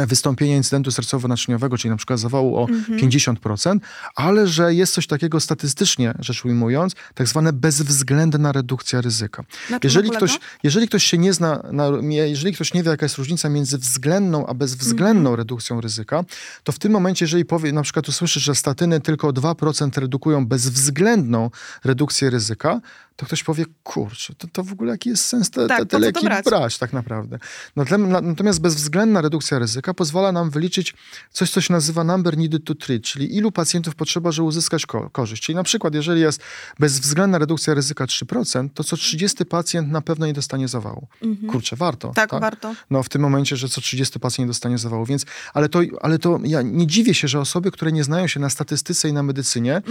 wystąpienia incydentu sercowo-naczyniowego, czyli na przykład zawału o 50%, ale że jest coś takiego statystycznie rzecz ujmując, tak zwane bezwzględna redukcja ryzyka. Jeżeli ktoś, jeżeli ktoś się nie zna, na, jeżeli ktoś nie wie, jaka jest różnica między względną a bezwzględną Mhm. redukcją ryzyka, to w tym momencie, jeżeli powie, na przykład usłyszysz, że statyny tylko o 2% redukują bezwzględną redukcję ryzyka, to ktoś powie, kurczę, to, to w ogóle jaki jest sens te, Tak, te, te leki brać? tak naprawdę. Natomiast bezwzględna redukcja ryzyka pozwala nam wyliczyć coś, co się nazywa number needed to treat, czyli ilu pacjentów potrzeba, żeby uzyskać ko- korzyść. Czyli na przykład, jeżeli jest bezwzględna redukcja ryzyka 3%, to co 30 pacjent na pewno nie dostanie zawału. Kurczę, warto. Tak, warto. No w tym momencie, że co 30 pacjent nie dostanie zawału, więc, ale to, ale to ja nie dziwię się, że osoby, które nie znają się na statystyce i na medycynie,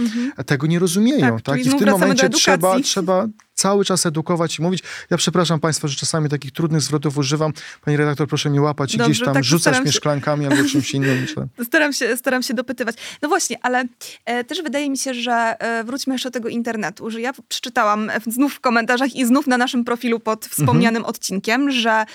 tego nie rozumieją, Mhm. Tak, tak? I w tym momencie trzeba, trzeba cały czas edukować i mówić. Ja przepraszam Państwa, że czasami takich trudnych zwrotów używam. Pani redaktor, proszę mi łapać i Dobrze, gdzieś tam tak, rzucać mnie się. szklankami albo czymś innym. Staram się, staram się dopytywać. No właśnie, ale e, też wydaje mi się, że e, wróćmy jeszcze do tego internetu, że ja przeczytałam e, znów w komentarzach i znów na naszym profilu pod wspomnianym Mhm. odcinkiem, że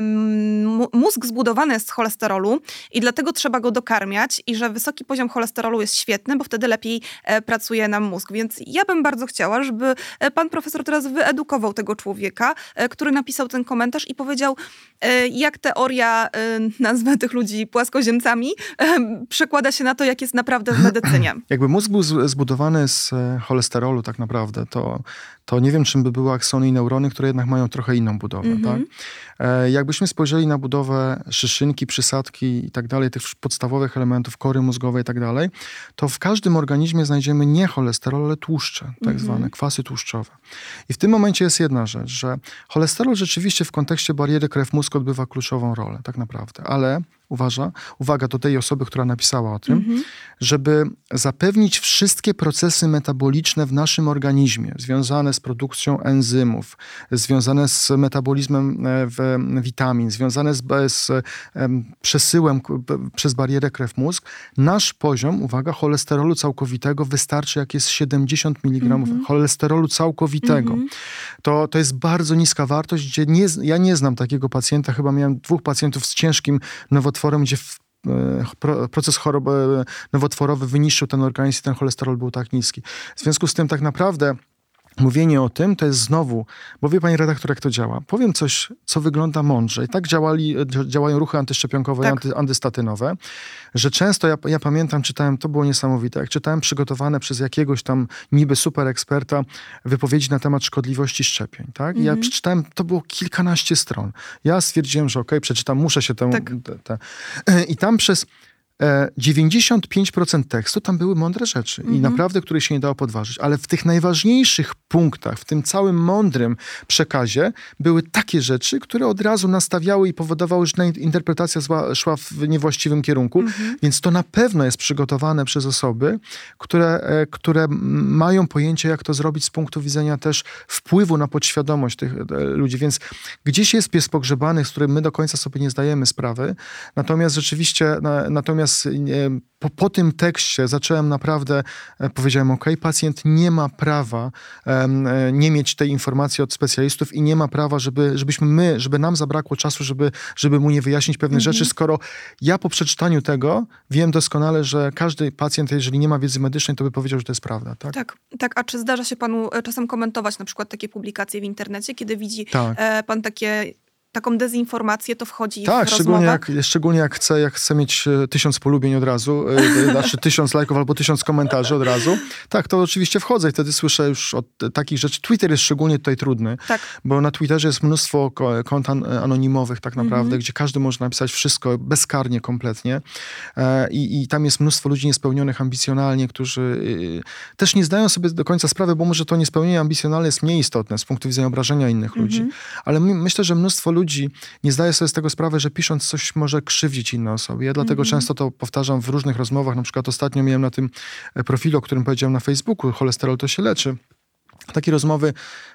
mu- mózg zbudowany jest z cholesterolu i dlatego trzeba go dokarmiać i że wysoki poziom cholesterolu jest świetny, bo wtedy lepiej e, pracuje nam mózg. Więc ja bym bardzo chciała, żeby e, pan profesor teraz wyedukował tego człowieka, e, który napisał ten komentarz i powiedział, e, jak teoria, e, nazwę tych ludzi płaskoziemcami, przekłada się na to, jak jest naprawdę w medycynie. Jakby mózg był zbudowany z cholesterolu tak naprawdę, to, to nie wiem, czym by były aksony i neurony, które jednak mają trochę inną budowę. Mhm. Tak? E, Jakbyśmy spojrzeli na budowę szyszynki, przysadki i tak dalej, tych podstawowych elementów, kory mózgowej i tak dalej, to w każdym organizmie znajdziemy nie cholesterol, ale tłuszcze, tak Mhm. zwane kwasy tłuszczowe. I w tym momencie jest jedna rzecz, że cholesterol rzeczywiście w kontekście bariery krew-mózg odbywa kluczową rolę, tak naprawdę, ale uważa, uwaga do tej osoby, która napisała o tym, mhm. żeby zapewnić wszystkie procesy metaboliczne w naszym organizmie, związane z produkcją enzymów, związane z metabolizmem e, witamin, związane z, z przesyłem przez barierę krew-mózg, nasz poziom, uwaga, cholesterolu całkowitego wystarczy, jak jest 70 mg mhm. cholesterolu całkowitego. Mhm. To, to jest bardzo niska wartość, gdzie nie, ja nie znam takiego pacjenta, chyba miałem dwóch pacjentów z ciężkim nowotworem, nowotworem, gdzie e, proces choroby nowotworowy wyniszczył ten organizm i ten cholesterol był tak niski. W związku z tym tak naprawdę mówienie o tym to jest znowu, bo wie pani redaktor, jak to działa. Powiem coś, co wygląda mądrze. I tak działali, działają ruchy antyszczepionkowe tak. i anty, antystatynowe, że często ja, ja pamiętam, czytałem, to było niesamowite, jak czytałem przygotowane przez jakiegoś tam niby super eksperta wypowiedzi na temat szkodliwości szczepień. Tak? I ja mhm. przeczytałem, to było kilkanaście stron. Ja stwierdziłem, że okej, okay, przeczytam, muszę się tę... Tak. Te, te. I tam przez 95% e, tekstu tam były mądre rzeczy i mhm. naprawdę, które się nie dało podważyć, ale w tych najważniejszych punktach, w tym całym mądrym przekazie były takie rzeczy, które od razu nastawiały i powodowały, że interpretacja zła, szła w niewłaściwym kierunku, mhm. więc to na pewno jest przygotowane przez osoby, które, e, które mają pojęcie, jak to zrobić z punktu widzenia też wpływu na podświadomość tych e, ludzi, więc gdzieś jest pies pogrzebany, z którym my do końca sobie nie zdajemy sprawy, natomiast rzeczywiście, natomiast Natomiast po, po tym tekście zacząłem naprawdę, e, powiedziałem, ok, pacjent nie ma prawa um, nie mieć tej informacji od specjalistów i nie ma prawa, żeby, żebyśmy my, żeby nam zabrakło czasu, żeby, żeby mu nie wyjaśnić pewnych mhm. rzeczy, skoro ja po przeczytaniu tego wiem doskonale, że każdy pacjent, jeżeli nie ma wiedzy medycznej, to by powiedział, że to jest prawda. Tak, tak. tak. A czy zdarza się panu e, czasem komentować na przykład takie publikacje w internecie, kiedy widzi tak. pan takie taką dezinformację, to wchodzi tak, w szczególnie jak, szczególnie jak chcę, jak chcę mieć e, tysiąc polubień od razu, znaczy tysiąc lajków albo tysiąc komentarzy od razu, tak, to oczywiście wchodzę i wtedy słyszę już od takich rzeczy. Twitter jest szczególnie tutaj trudny, tak. bo na Twitterze jest mnóstwo kont anonimowych tak naprawdę, mhm. gdzie każdy może napisać wszystko bezkarnie, kompletnie e, I, i tam jest mnóstwo ludzi niespełnionych ambicjonalnie, którzy też nie zdają sobie do końca sprawy, bo może to niespełnienie ambicjonalne jest mniej istotne z punktu widzenia obrażenia innych mhm. ludzi, ale my, myślę, że mnóstwo ludzi ludzi nie zdaje sobie z tego sprawy, że pisząc coś może krzywdzić inne osoby. Ja dlatego mm -hmm. często to powtarzam w różnych rozmowach. Na przykład ostatnio miałem na tym e, profilu, o którym powiedziałem na Facebooku, cholesterol to się leczy takie rozmowy,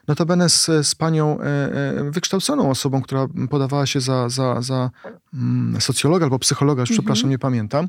notabene z, z panią e, e, wykształconą osobą, która podawała się za, za, za mm, socjologa albo psychologa, już mm -hmm. przepraszam, nie pamiętam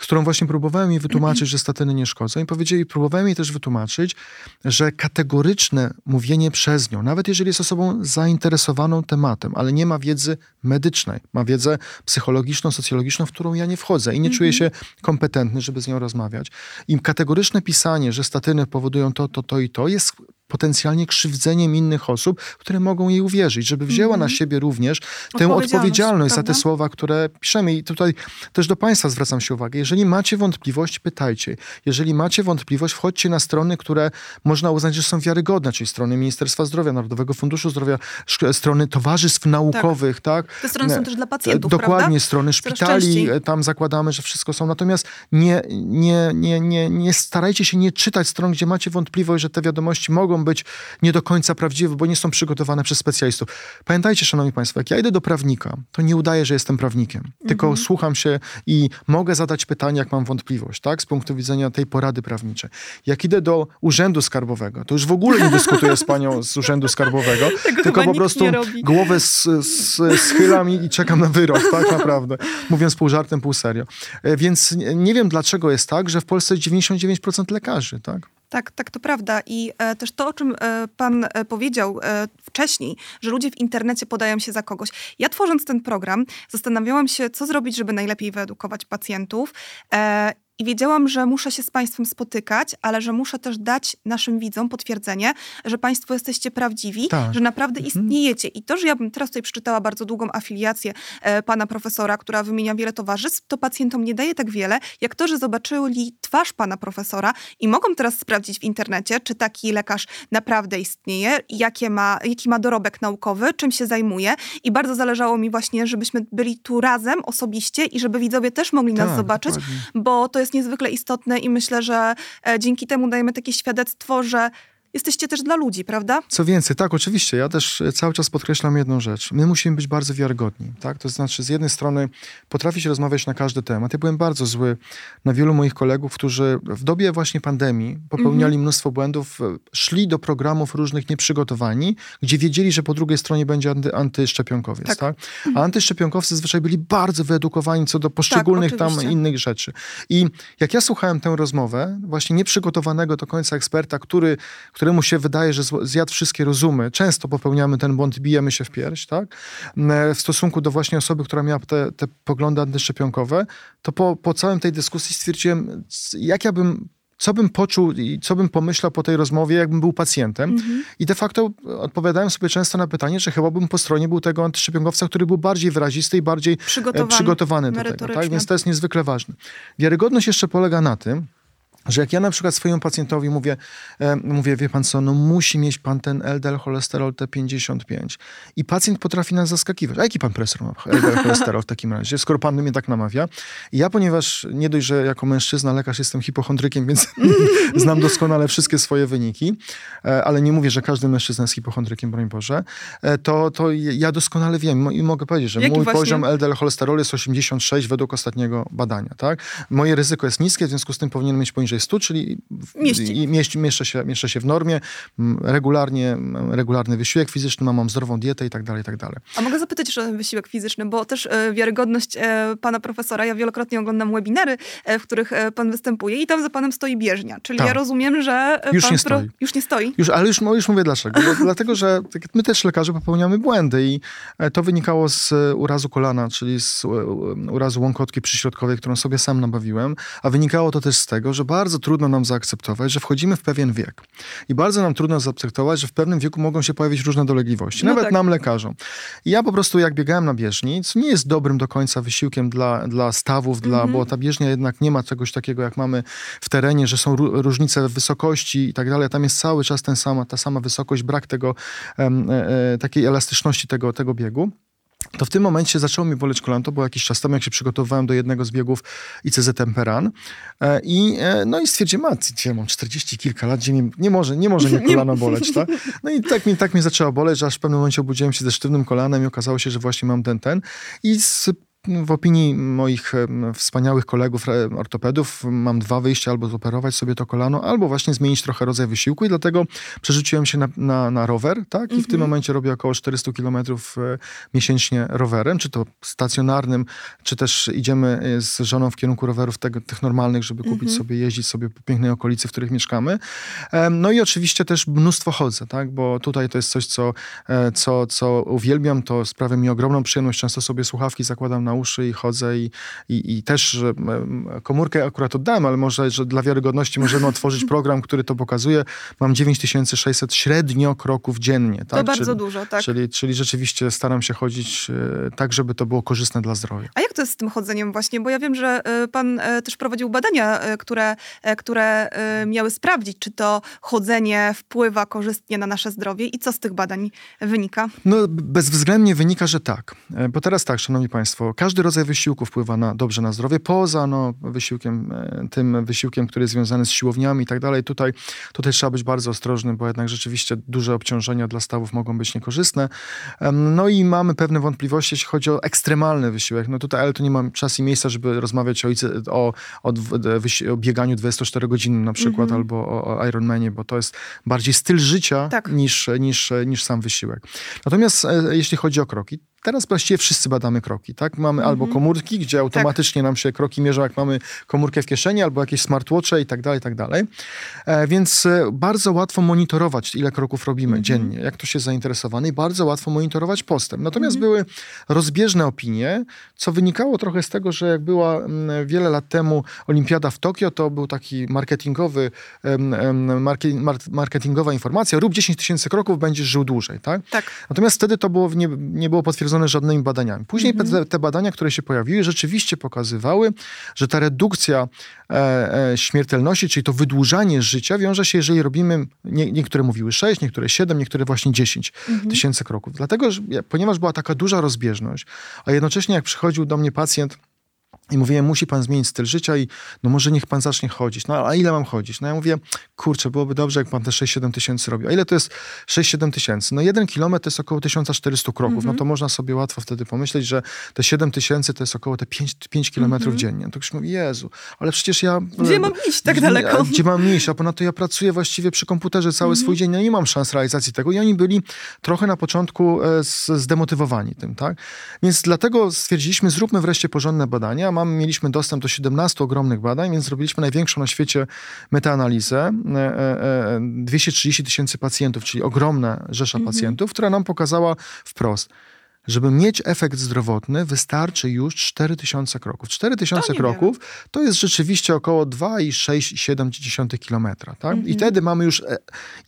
z którą właśnie próbowałem jej wytłumaczyć, że statyny nie szkodzą. I powiedzieli, próbowałem jej też wytłumaczyć, że kategoryczne mówienie przez nią, nawet jeżeli jest osobą zainteresowaną tematem, ale nie ma wiedzy medycznej, ma wiedzę psychologiczną, socjologiczną, w którą ja nie wchodzę i nie czuję się kompetentny, żeby z nią rozmawiać. I kategoryczne pisanie, że statyny powodują to, to, to i to, jest potencjalnie krzywdzeniem innych osób, które mogą jej uwierzyć, żeby wzięła mm -hmm. na siebie również tę odpowiedzialność prawda? za te słowa, które piszemy. I tutaj też do Państwa zwracam się uwagę. Jeżeli macie wątpliwość, pytajcie. Jeżeli macie wątpliwość, wchodźcie na strony, które można uznać, że są wiarygodne, czyli strony Ministerstwa Zdrowia, Narodowego Funduszu Zdrowia, strony towarzystw naukowych, tak? tak? Te strony są też dla pacjentów, Dokładnie, prawda? strony szpitali, tam zakładamy, że wszystko są. Natomiast nie, nie, nie, nie, nie starajcie się nie czytać stron, gdzie macie wątpliwość, że te wiadomości mogą być nie do końca prawdziwe, bo nie są przygotowane przez specjalistów. Pamiętajcie, szanowni państwo, jak ja idę do prawnika, to nie udaję, że jestem prawnikiem, mhm. tylko słucham się i mogę zadać pytanie, jak mam wątpliwość, tak, z punktu widzenia tej porady prawniczej. Jak idę do urzędu skarbowego, to już w ogóle nie dyskutuję z panią z urzędu skarbowego, tylko po prostu głowę s, s, schylam i, i czekam na wyrok, tak naprawdę. Mówiąc pół żartem, pół serio. E, więc nie wiem, dlaczego jest tak, że w Polsce jest 99% lekarzy, tak? Tak, tak, to prawda. I e, też to, o czym e, pan e, powiedział e, wcześniej, że ludzie w internecie podają się za kogoś. Ja tworząc ten program, zastanawiałam się, co zrobić, żeby najlepiej wyedukować pacjentów. I wiedziałam, że muszę się z Państwem spotykać, ale że muszę też dać naszym widzom potwierdzenie, że Państwo jesteście prawdziwi, tak. że naprawdę mhm. istniejecie. I to, że ja bym teraz tutaj przeczytała bardzo długą afiliację e, pana profesora, która wymienia wiele towarzystw, to pacjentom nie daje tak wiele, jak to, że zobaczyli twarz pana profesora i mogą teraz sprawdzić w internecie, czy taki lekarz naprawdę istnieje, jakie ma, jaki ma dorobek naukowy, czym się zajmuje. I bardzo zależało mi właśnie, żebyśmy byli tu razem osobiście i żeby widzowie też mogli tak, nas zobaczyć, dokładnie. bo to jest jest niezwykle istotne i myślę, że e, dzięki temu dajemy takie świadectwo, że jesteście też dla ludzi, prawda? Co więcej, tak, oczywiście. Ja też e, cały czas podkreślam jedną rzecz. My musimy być bardzo wiarygodni, tak? To znaczy, z jednej strony potrafić rozmawiać na każdy temat. Ja byłem bardzo zły na wielu moich kolegów, którzy w dobie właśnie pandemii popełniali mhm. mnóstwo błędów, e, szli do programów różnych nieprzygotowani, gdzie wiedzieli, że po drugiej stronie będzie anty, antyszczepionkowiec, tak? tak? A mhm. antyszczepionkowcy zazwyczaj byli bardzo wyedukowani co do poszczególnych tak, tam innych rzeczy. I jak ja słuchałem tę rozmowę, właśnie nieprzygotowanego do końca eksperta, który któremu się wydaje, że zjadł wszystkie rozumy. Często popełniamy ten błąd i bijemy się w pierś, tak? W stosunku do właśnie osoby, która miała te, te poglądy antyszczepionkowe, to po, po całym tej dyskusji stwierdziłem, jak ja bym co bym poczuł i co bym pomyślał po tej rozmowie, jakbym był pacjentem. Mm-hmm. I de facto odpowiadałem sobie często na pytanie, że chyba bym po stronie był tego antyszczepionkowca, który był bardziej wyrazisty i bardziej przygotowany, przygotowany do tego. Tak? Więc to jest niezwykle ważne. Wiarygodność jeszcze polega na tym, że jak ja na przykład swojemu pacjentowi mówię, e, mówię, wie pan co, no musi mieć pan ten LDL cholesterol T55 i pacjent potrafi nas zaskakiwać. A jaki pan profesor ma LDL cholesterol w takim razie, skoro pan mnie tak namawia? I ja, ponieważ nie dość, że jako mężczyzna, lekarz jestem hipochondrykiem, więc znam doskonale wszystkie swoje wyniki, e, ale nie mówię, że każdy mężczyzna jest hipochondrykiem, broń Boże, e, to, to ja doskonale wiem i mogę powiedzieć, że Jaki mój właśnie? poziom LDL cholesterol jest 86 według ostatniego badania, tak? Moje ryzyko jest niskie, w związku z tym powinien mieć poniżej poniżej 100, czyli Mieści. Mieści, mieszczę, się, mieszczę się w normie, regularnie, regularny wysiłek fizyczny, mam, mam zdrową dietę i tak dalej, i tak dalej. A mogę zapytać jeszcze o ten wysiłek fizyczny, bo też e, wiarygodność e, pana profesora, ja wielokrotnie oglądam webinary, e, w których pan występuje i tam za panem stoi bieżnia, czyli tak. ja rozumiem, że już nie stoi. Już nie stoi? Już, ale już, już mówię dlaczego. Bo, dlatego, że tak my też lekarze popełniamy błędy i to wynikało z urazu kolana, czyli z urazu łąkotki przyśrodkowej, którą sobie sam nabawiłem, a wynikało to też z tego, że bardzo bardzo trudno nam zaakceptować, że wchodzimy w pewien wiek. I bardzo nam trudno zaakceptować, że w pewnym wieku mogą się pojawić różne dolegliwości, no nawet tak. nam lekarzom. I ja po prostu jak biegałem na bieżni, co nie jest dobrym do końca wysiłkiem dla, dla stawów, dla, -hmm. bo ta bieżnia jednak nie ma czegoś takiego, jak mamy w terenie, że są różnice wysokości i tak dalej. Tam jest cały czas ten sama, ta sama wysokość, brak tego, e, e, takiej elastyczności tego, tego biegu to w tym momencie zaczęło mi boleć kolano. To było jakiś czas temu, jak się przygotowywałem do jednego z biegów ICZ Temperan. E, I, e, no i stwierdziłem, a gdzie mam 40 kilka lat, gdzie mi, nie może, nie może mnie kolano boleć. Tak? No i tak mi, tak mi zaczęło boleć, że aż w pewnym momencie obudziłem się ze sztywnym kolanem i okazało się, że właśnie mam ten, ten. I z w opinii moich wspaniałych kolegów ortopedów mam dwa wyjścia, albo zoperować sobie to kolano, albo właśnie zmienić trochę rodzaj wysiłku i dlatego przerzuciłem się na, na, na rower, tak? I w tym mhm. momencie robię około 400 kilometrów e, miesięcznie rowerem, czy to stacjonarnym, czy też idziemy e, z żoną w kierunku rowerów tego, tych normalnych, żeby kupić mhm. sobie, jeździć sobie po pięknej okolicy, w których mieszkamy. No i oczywiście też mnóstwo chodzę, tak? Bo tutaj to jest coś, co, e, co, co uwielbiam, to sprawia mi ogromną przyjemność. Często sobie słuchawki zakładam na na uszy i chodzę i, i, i też komórkę akurat oddałem, ale może, że dla wiarygodności możemy otworzyć program, który to pokazuje. Mam 9600 średnio kroków dziennie. Tak? To bardzo czyli, dużo, tak. Czyli, czyli rzeczywiście staram się chodzić e, tak, żeby to było korzystne dla zdrowia. A jak to jest z tym chodzeniem właśnie? Bo ja wiem, że e, pan e, też prowadził badania, które, które miały sprawdzić, czy to chodzenie wpływa korzystnie na nasze zdrowie i co z tych badań wynika? No bezwzględnie wynika, że tak. Bo teraz tak, szanowni państwo, każdy rodzaj wysiłku wpływa na, dobrze na zdrowie, poza no, wysiłkiem, e, tym wysiłkiem, który jest związany z siłowniami i tak dalej. Tutaj, tutaj trzeba być bardzo ostrożnym, bo jednak rzeczywiście duże obciążenia dla stawów mogą być niekorzystne. No i mamy pewne wątpliwości, jeśli chodzi o ekstremalny wysiłek. No tutaj, ale tu nie mam czasu i miejsca, żeby rozmawiać o, o, o, o bieganiu 24 godzin na przykład, mm -hmm. albo o, o Ironmanie, bo to jest bardziej styl życia tak. niż, niż, niż sam wysiłek. Natomiast e, jeśli chodzi o kroki, Teraz właściwie wszyscy badamy kroki, tak? Mamy albo mhm. komórki, gdzie tak. automatycznie tak. nam się kroki mierzą, jak mamy komórkę w kieszeni, albo jakieś smartwatche i tak dalej, i tak dalej. E, więc e, bardzo łatwo monitorować, ile kroków robimy mhm. dziennie, jak to się zainteresowany i bardzo łatwo monitorować postęp. Natomiast mhm. były rozbieżne opinie, co wynikało trochę z tego, że jak była m, wiele lat temu Olimpiada w Tokio, to był taki marketingowy, m, marketingowa informacja, rób 10 tysięcy kroków, będziesz żył dłużej, tak? tak. Natomiast wtedy to było, nie, nie było potwierdzone potwierdzone żadnymi badaniami. Później -hmm. te, badania, które się pojawiły, rzeczywiście pokazywały, że ta redukcja e, e, śmiertelności, czyli to wydłużanie życia, wiąże się, jeżeli robimy, nie, niektóre mówiły 6, niektóre 7, niektóre właśnie 10 mm -hmm. tysięcy kroków. Dlatego, że, ponieważ była taka duża rozbieżność, a jednocześnie jak przychodził do mnie pacjent, I mówię, musi pan zmienić styl życia i no może niech pan zacznie chodzić. No a ile mam chodzić? No ja mówię, kurczę, byłoby dobrze, jak pan te 6-7 tysięcy robi. A ile to jest 6-7 tysięcy? No jeden kilometr to jest około 1400 kroków. Mm -hmm. No to można sobie łatwo wtedy pomyśleć, że te 7 tysięcy to jest około te 5, 5 kilometrów mm -hmm. dziennie. No to już mówię, Jezu, ale przecież ja... Gdzie mam iść tak daleko? Gdzie mam iść? A ponadto ja pracuję właściwie przy komputerze cały mm -hmm. swój dzień. Ja nie mam szans realizacji tego. I oni byli trochę na początku e, zdemotywowani tym, tak? Więc dlatego stwierdziliśmy, zróbmy wreszcie porządne badania. Mam, mieliśmy dostęp do 17 ogromnych badań, więc zrobiliśmy największą na świecie metaanalizę. 230 e, e, tysięcy pacjentów, czyli ogromna rzesza mhm. pacjentów, która nam pokazała wprost, żeby mieć efekt zdrowotny, wystarczy już 4000 kroków. 4000 kroków to jest rzeczywiście około 2,6-7 km. Tak? Mhm. I wtedy mamy już, e,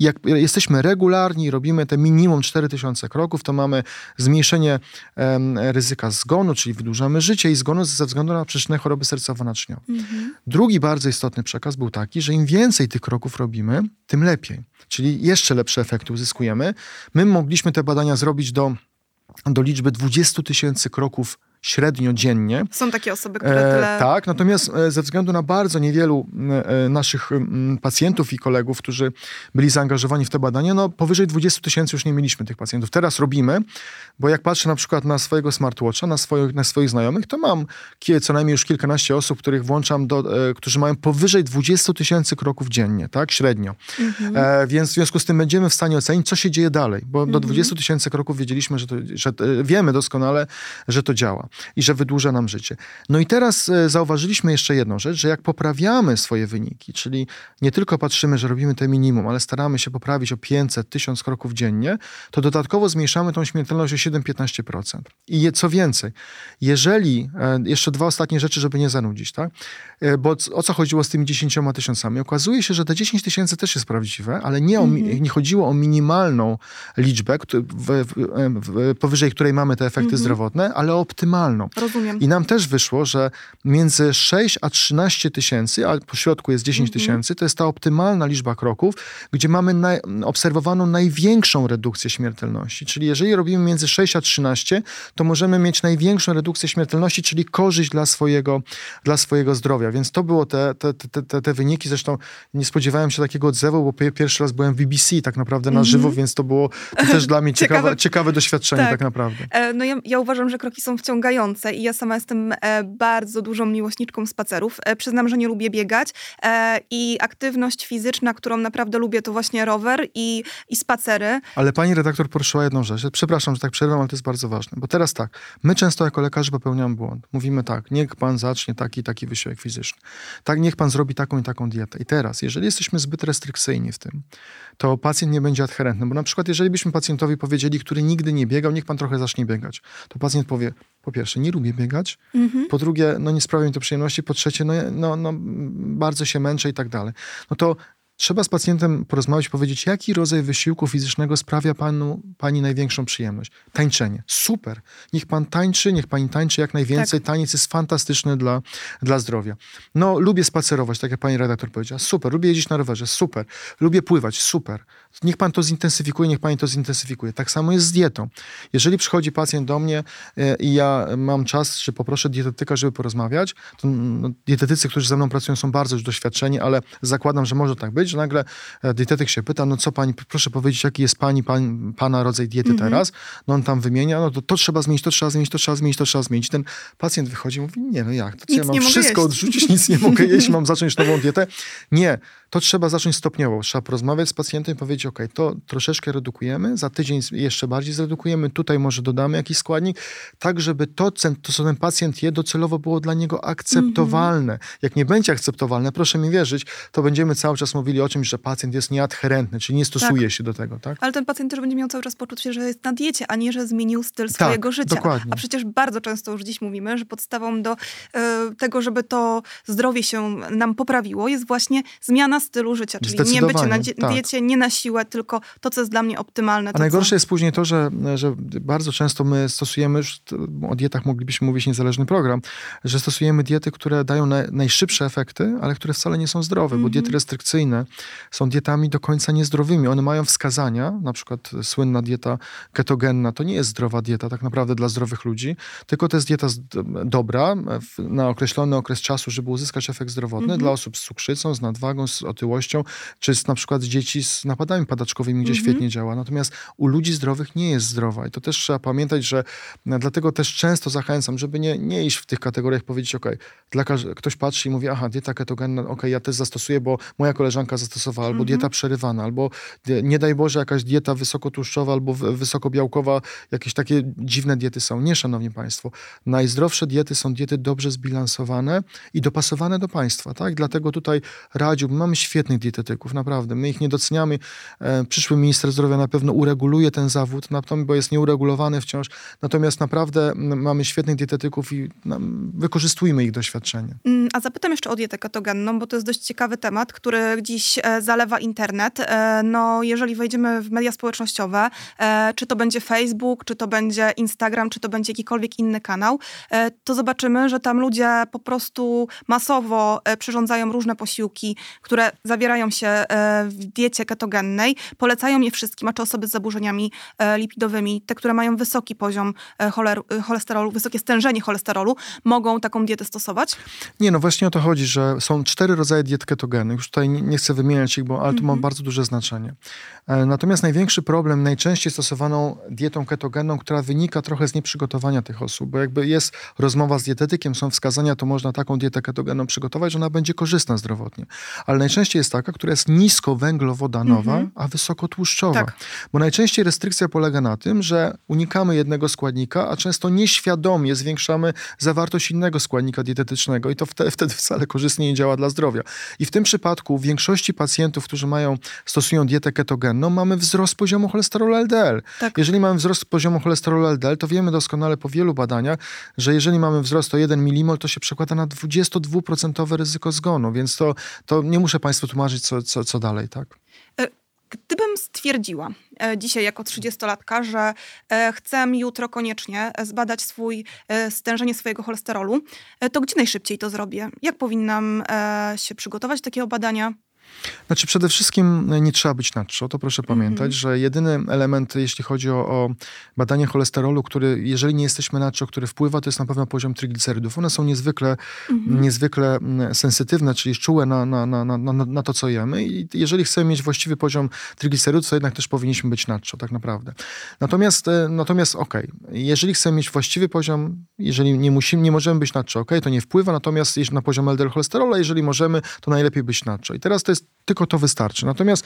jak jesteśmy regularni, robimy te minimum 4000 kroków, to mamy zmniejszenie ryzyka zgonu, czyli wydłużamy życie i zgonu ze względu na przyczynę choroby sercowo-naczyniowej. Mhm. Drugi bardzo istotny przekaz był taki, że im więcej tych kroków robimy, tym lepiej. Czyli jeszcze lepsze efekty uzyskujemy. My mogliśmy te badania zrobić do do liczby 20 tysięcy kroków średnio dziennie. Są takie osoby, które tyle... E, tak, natomiast e, ze względu na bardzo niewielu e, naszych pacjentów i kolegów, którzy byli zaangażowani w te badania, no powyżej 20 tysięcy już nie mieliśmy tych pacjentów. Teraz robimy, bo jak patrzę na przykład na swojego smartwatcha, na, swoich, na swoich znajomych, to mam co najmniej już kilkanaście osób, których włączam, do, e, którzy mają powyżej 20 tysięcy kroków dziennie, tak, średnio. Mhm. E, więc w związku z tym będziemy w stanie ocenić, co się dzieje dalej, bo mhm. do 20 tysięcy kroków wiedzieliśmy, że, to, że e, wiemy doskonale, że to działa i że wydłuża nam życie. No i teraz e, zauważyliśmy jeszcze jedną rzecz, że jak poprawiamy swoje wyniki, czyli nie tylko patrzymy, że robimy te minimum, ale staramy się poprawić o 500, 1000 kroków dziennie, to dodatkowo zmniejszamy tą śmiertelność o 7-15%. I co więcej, jeżeli, e, jeszcze dwa ostatnie rzeczy, żeby nie zanudzić, tak? E, bo o co chodziło z tymi 10 tysiącami? Okazuje się, że te 10 tysięcy też jest prawdziwe, ale nie, o, -hmm. nie chodziło o minimalną liczbę, w, w, w, powyżej której mamy te efekty -hmm. zdrowotne, ale optymalną. Rozumiem. I nam też wyszło, że między 6 a 13 tysięcy, a po środku jest 10 mhm. tysięcy, to jest ta optymalna liczba kroków, gdzie mamy naj, obserwowaną największą redukcję śmiertelności. Czyli jeżeli robimy między 6 a 13, to możemy mieć największą redukcję śmiertelności, czyli korzyść dla swojego, dla swojego zdrowia. Więc to było te, te, te, te, te wyniki. Zresztą nie spodziewałem się takiego odzewu, bo pierwszy raz byłem w BBC tak naprawdę na mm -hmm. żywo, więc to było to też dla mnie ciekawe, ciekawe, ciekawe doświadczenie tak, tak naprawdę. E, no ja, ja, uważam, że kroki są wciągające i ja sama jestem e, bardzo dużą miłośniczką spacerów. E, przyznam, że nie lubię biegać i aktywność fizyczna, którą naprawdę lubię, to właśnie rower i, i spacery. Ale pani redaktor poruszyła jedną rzecz. Przepraszam, że tak przerwam, ale to jest bardzo ważne. Bo teraz tak, my często jako lekarze popełniamy błąd. Mówimy tak, niech pan zacznie taki taki wysiłek fizyczny. Tak, niech pan zrobi taką i taką dietę. I teraz, jeżeli jesteśmy zbyt restrykcyjni w tym, to pacjent nie będzie adherentny. Bo na przykład, jeżeli byśmy pacjentowi powiedzieli, który nigdy nie biegał, niech pan trochę zacznie biegać, to pacjent powie, po pierwsze, nie lubię biegać, mhm. po drugie, no nie sprawia mi to przyjemności, po trzecie, no, no, no bardzo się męczę i tak dalej. No to Trzeba z pacjentem porozmawiać, powiedzieć, jaki rodzaj wysiłku fizycznego sprawia panu, pani największą przyjemność. Tańczenie. Super. Niech pan tańczy, niech pani tańczy jak najwięcej. Tak. Taniec jest fantastyczny dla, dla zdrowia. No, lubię spacerować, tak jak pani redaktor powiedziała. Super. Lubię jeździć na rowerze. Super. Lubię pływać. Super. Niech pan to zintensyfikuje, niech pani to zintensyfikuje. Tak samo jest z dietą. Jeżeli przychodzi pacjent do mnie e, i ja mam czas, czy poproszę dietetyka, żeby porozmawiać, to no, dietetycy, którzy ze mną pracują, są bardzo już doświadczeni, ale zakładam, że może tak być, że nagle e, dietetyk się pyta, no co pani, proszę powiedzieć, jaki jest pani, pan, pana rodzaj diety -hmm. teraz? No on tam wymienia, no to, to trzeba zmienić, to trzeba zmienić, to trzeba zmienić, to trzeba zmienić. Ten pacjent wychodzi i mówi, nie, no jak, to co, ja mam wszystko odrzucić, nic nie mogę jeść, mam zacząć nową dietę? Nie, to trzeba zacząć stopniowo. Trzeba porozmawiać z pacjentem i powiedzieć, ok, to troszeczkę redukujemy, za tydzień jeszcze bardziej zredukujemy, tutaj może dodamy jakiś składnik, tak żeby to, to co ten pacjent je, docelowo było dla niego akceptowalne. Mm -hmm. Jak nie będzie akceptowalne, proszę mi wierzyć, to będziemy cały czas mówili o czymś, że pacjent jest nieadherentny, czyli nie stosuje tak. się do tego. Tak? Ale ten pacjent też będzie miał cały czas poczucie, że jest na diecie, a nie, że zmienił styl tak, swojego życia. Dokładnie. A przecież bardzo często już dziś mówimy, że podstawą do y, tego, żeby to zdrowie się nam poprawiło, jest właśnie zmiana stylu życia, czyli nie bycie na tak. diecie, nie na siłę, tylko to, co jest dla mnie optymalne. A najgorsze co... jest później to, że, że bardzo często my stosujemy, już o dietach moglibyśmy mówić niezależny program, że stosujemy diety, które dają na, najszybsze efekty, ale które wcale nie są zdrowe, mm -hmm. bo diety mhm. restrykcyjne są dietami do końca niezdrowymi. One mają wskazania, na przykład słynna dieta ketogenna, to nie jest zdrowa dieta tak naprawdę dla zdrowych ludzi, tylko to jest dieta dobra na określony okres czasu, żeby uzyskać efekt zdrowotny mhm. dla osób z cukrzycą, z nadwagą, z otyłością, czy z, na przykład dzieci z napadami padaczkowymi, gdzie mhm. świetnie działa. Natomiast u ludzi zdrowych nie jest zdrowa i to też trzeba pamiętać, że dlatego też często zachęcam, żeby nie, nie iść w tych kategoriach, powiedzieć, ok, dla ktoś patrzy i mówi, aha, dieta ketogenna, ok, ja też zastosuję, bo moja koleżanka zastosowała, albo mhm. dieta przerywana, albo nie daj Boże jakaś dieta wysokotłuszczowa albo wysokobiałkowa, jakieś takie dziwne diety są. Nie, szanowni państwo. Najzdrowsze diety są diety dobrze zbilansowane i dopasowane do państwa, tak? Dlatego tutaj radziłbym, mamy świetnych dietetyków, naprawdę. My ich nie doceniamy. E, przyszły minister zdrowia na pewno ureguluje ten zawód, bo jest nieuregulowany wciąż. Natomiast naprawdę mamy świetnych dietetyków i no, wykorzystujmy ich doświadczenie. Mm, a zapytam jeszcze o dietę ketogenną, bo to jest dość ciekawy temat, który dziś e, zalewa internet. E, no, jeżeli wejdziemy w media społecznościowe, czy to będzie Facebook, czy to będzie Instagram, czy to będzie jakikolwiek inny kanał, to zobaczymy, że tam ludzie po prostu masowo przyrządzają różne posiłki, które zawierają się w diecie ketogennej, polecają je wszystkim, a czy osoby z zaburzeniami lipidowymi, te, które mają wysoki poziom cholesterolu, wysokie stężenie cholesterolu, mogą taką dietę stosować? Nie, no właśnie o to chodzi, że są cztery rodzaje diet ketogennych. Już tutaj nie chcę wymieniać ich, bo ale to ma mhm. bardzo duże znaczenie. E, natomiast największy problem najczęściej stosowaną dietą ketogenną, która wynika trochę z nieprzygotowania tych osób, bo jakby jest rozmowa z dietetykiem, są wskazania, to można taką dietę ketogenną przygotować, że ona będzie korzystna zdrowotnie. Ale najczęściej jest taka, która jest niskowęglowodanowa, mhm. a wysokotłuszczowa. Tak. Bo najczęściej restrykcja polega na tym, że unikamy jednego składnika, a często nieświadomie zwiększamy zawartość innego składnika dietetycznego i to wtedy, wcale korzystnie nie działa dla zdrowia. I w tym przypadku w większości pacjentów, którzy mają, stosują dietę ketogenną, mamy wzrost poziomu cholesterolu LDL. Tak. Jeżeli mamy wzrost poziomu cholesterolu LDL, to wiemy doskonale po wielu badaniach, że jeżeli mamy wzrost o 1 mmol, to się przekłada na 22% ryzyko zgonu, więc to, to nie muszę Państwu tłumaczyć, co, co, co dalej, tak? E, gdybym stwierdziła e, dzisiaj jako 30-latka, że e, chcę jutro koniecznie zbadać swój, stężenie swojego cholesterolu, to gdzie najszybciej to zrobię? Jak powinnam się przygotować do takiego badania? Znaczy przede wszystkim nie trzeba być nadczo, to proszę pamiętać, mm -hmm. że jedyny element, jeśli chodzi o, o, badanie cholesterolu, który, jeżeli nie jesteśmy nadczo, który wpływa, to jest na pewno poziom triglicerydów. One są niezwykle, mm -hmm. niezwykle sensytywne, czyli czułe na, na, na, na, na to, co jemy i jeżeli chcemy mieć właściwy poziom triglicerydów, to jednak też powinniśmy być nadczo, tak naprawdę. Natomiast, e, natomiast okej, okay, jeżeli chcemy mieć właściwy poziom, jeżeli nie musimy, nie możemy być nadczo, okej, okay, to nie wpływa, natomiast na poziom LDL cholesterolu, jeżeli możemy, to najlepiej być nadczo. I teraz to jest tylko to wystarczy. Natomiast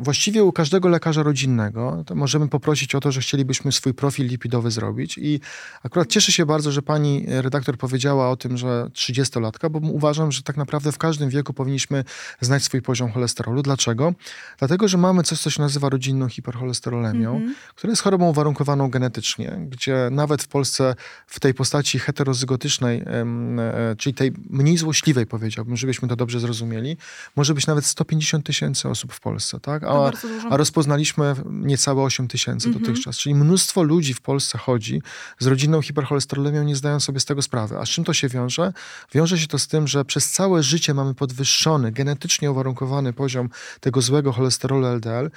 właściwie u każdego lekarza rodzinnego możemy poprosić o to, że chcielibyśmy swój profil lipidowy zrobić i akurat cieszę się bardzo, że pani redaktor powiedziała o tym, że 30-latka, bo uważam, że tak naprawdę w każdym wieku powinniśmy znać swój poziom cholesterolu. Dlaczego? Dlatego, że mamy coś, co się nazywa rodzinną hipercholesterolemią, mm -hmm. która jest chorobą uwarunkowaną genetycznie, gdzie nawet w Polsce w tej postaci heterozygotycznej, e, czyli tej mniej złośliwej powiedziałbym, żebyśmy to dobrze zrozumieli, może być nawet 150 tysięcy osób w Polsce, tak? A, a rozpoznaliśmy niecałe 8 tysięcy mhm. dotychczas. Czyli mnóstwo ludzi w Polsce chodzi z rodzinną hipercholesterolemią, nie zdają sobie z tego sprawy. A z czym to się wiąże? Wiąże się to z tym, że przez całe życie mamy podwyższony, genetycznie uwarunkowany poziom tego złego cholesterolu LDL.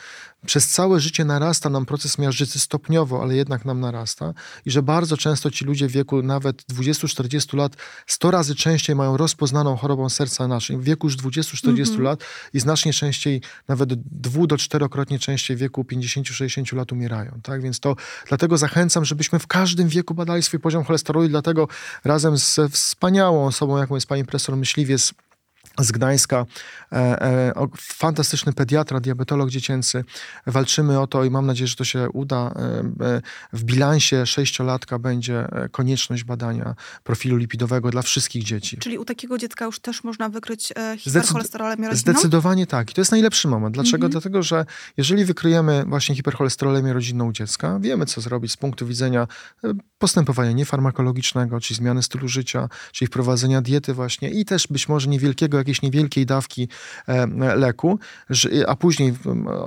Przez całe życie narasta nam proces miażdżycy stopniowo, ale jednak nam narasta. I że bardzo często ci ludzie w wieku nawet 20-40 lat 100 razy częściej mają rozpoznaną chorobą serca naszej. W wieku już 20-40 mhm. lat i znacznie częściej, nawet dwu do czterokrotnie częściej w wieku 50-60 lat umierają. Tak? Więc to dlatego zachęcam, żebyśmy w każdym wieku badali swój poziom cholesterolu i dlatego razem z wspaniałą osobą, jaką jest pani profesor Myśliwiec, z Gdańska, e, e, fantastyczny pediatra, diabetolog dziecięcy. Walczymy o to i mam nadzieję, że to się uda. E, w bilansie sześciolatka będzie konieczność badania profilu lipidowego dla wszystkich dzieci. Czyli u takiego dziecka już też można wykryć hipercholesterolemię rodzinną? Zdecydowanie tak. I to jest najlepszy moment. Dlaczego? Mhm. Dlatego, że jeżeli wykryjemy właśnie hipercholesterolemię rodzinną u dziecka, wiemy co zrobić z punktu widzenia postępowania niefarmakologicznego, czyli zmiany stylu życia, czyli wprowadzenia diety właśnie i też być może niewielkiego tego jakiejś niewielkiej dawki e, leku, a później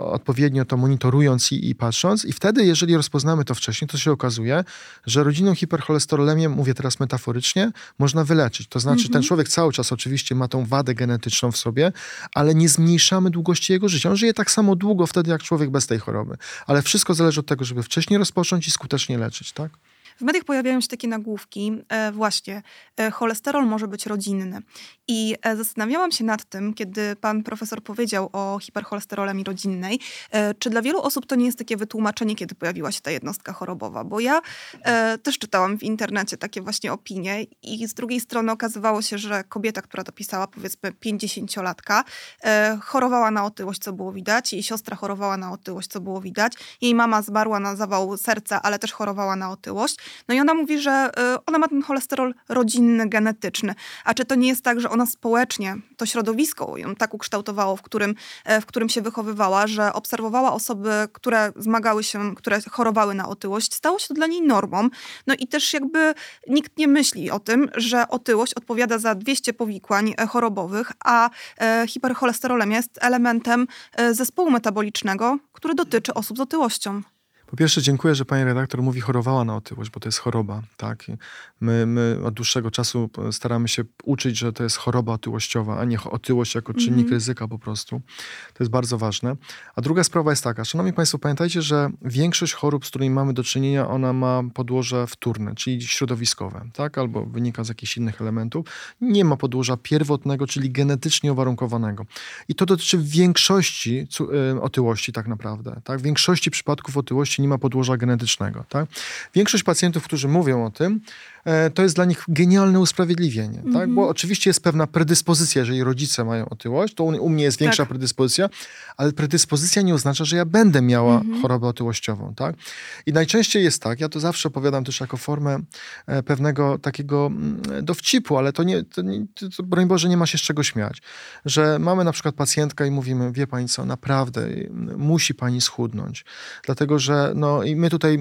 odpowiednio to monitorując i, i patrząc i wtedy, jeżeli rozpoznamy to wcześniej, to się okazuje, że rodzinną hipercholesterolemię, mówię teraz metaforycznie, można wyleczyć. To znaczy, ten mhm. człowiek cały czas oczywiście ma tą wadę genetyczną w sobie, ale nie zmniejszamy długości jego życia. On żyje tak samo długo wtedy, jak człowiek bez tej choroby. Ale wszystko zależy od tego, żeby wcześniej rozpocząć i skutecznie leczyć, tak? W mediach pojawiają się takie nagłówki, e, właśnie, e, cholesterol może być rodzinny. I e, zastanawiałam się nad tym, kiedy pan profesor powiedział o hipercholesterolemii rodzinnej, czy dla wielu osób to nie jest takie wytłumaczenie, kiedy pojawiła się ta jednostka chorobowa, bo ja też czytałam w internecie takie właśnie opinie i z drugiej strony okazywało się, że kobieta, która to pisała, powiedzmy 50-latka, chorowała na otyłość, co było widać, jej siostra chorowała na otyłość, co było widać, jej mama zmarła na zawał serca, ale też chorowała na otyłość. No i ona mówi, że ona ma ten cholesterol rodzinny, genetyczny. A czy to nie jest tak, że ona społecznie, to środowisko ją tak ukształtowało, w którym, e, w którym się wychowywała, że obserwowała osoby, które zmagały się, które chorowały na otyłość, stało się to dla niej normą. No i też jakby nikt nie myśli o tym, że otyłość odpowiada za 200 powikłań e, chorobowych, a e, hipercholesterolemia jest elementem zespołu metabolicznego, który dotyczy osób z otyłością. Po pierwsze dziękuję, że pani redaktor mówi chorowała na otyłość, bo to jest choroba. Tak? My, my od dłuższego czasu staramy się uczyć, że to jest choroba otyłościowa, a nie otyłość jako czynnik mm -hmm. ryzyka po prostu. To jest bardzo ważne. A druga sprawa jest taka, szanowni państwo, pamiętajcie, że większość chorób, z którymi mamy do czynienia, ona ma podłoże wtórne, czyli środowiskowe, tak? albo wynika z jakichś innych elementów. Nie ma podłoża pierwotnego, czyli genetycznie uwarunkowanego. I to dotyczy większości y, otyłości tak naprawdę. Tak? W większości przypadków otyłości nie ma podłoża genetycznego. Tak? Większość pacjentów, którzy mówią o tym, to jest dla nich genialne usprawiedliwienie, mm -hmm. tak? Bo mhm. oczywiście jest pewna predyspozycja, jeżeli rodzice mają otyłość, to u, mnie jest większa tak. predyspozycja, ale predyspozycja nie oznacza, że ja będę miała mm -hmm. chorobę otyłościową, tak? I najczęściej jest tak, ja to zawsze opowiadam też jako formę e, pewnego takiego mm, dowcipu, ale to nie, to, nie, to, broń Boże, nie ma się z czego śmiać, że mamy na przykład pacjentkę i mówimy, wie pani co, naprawdę musi pani schudnąć, dlatego, że no i my tutaj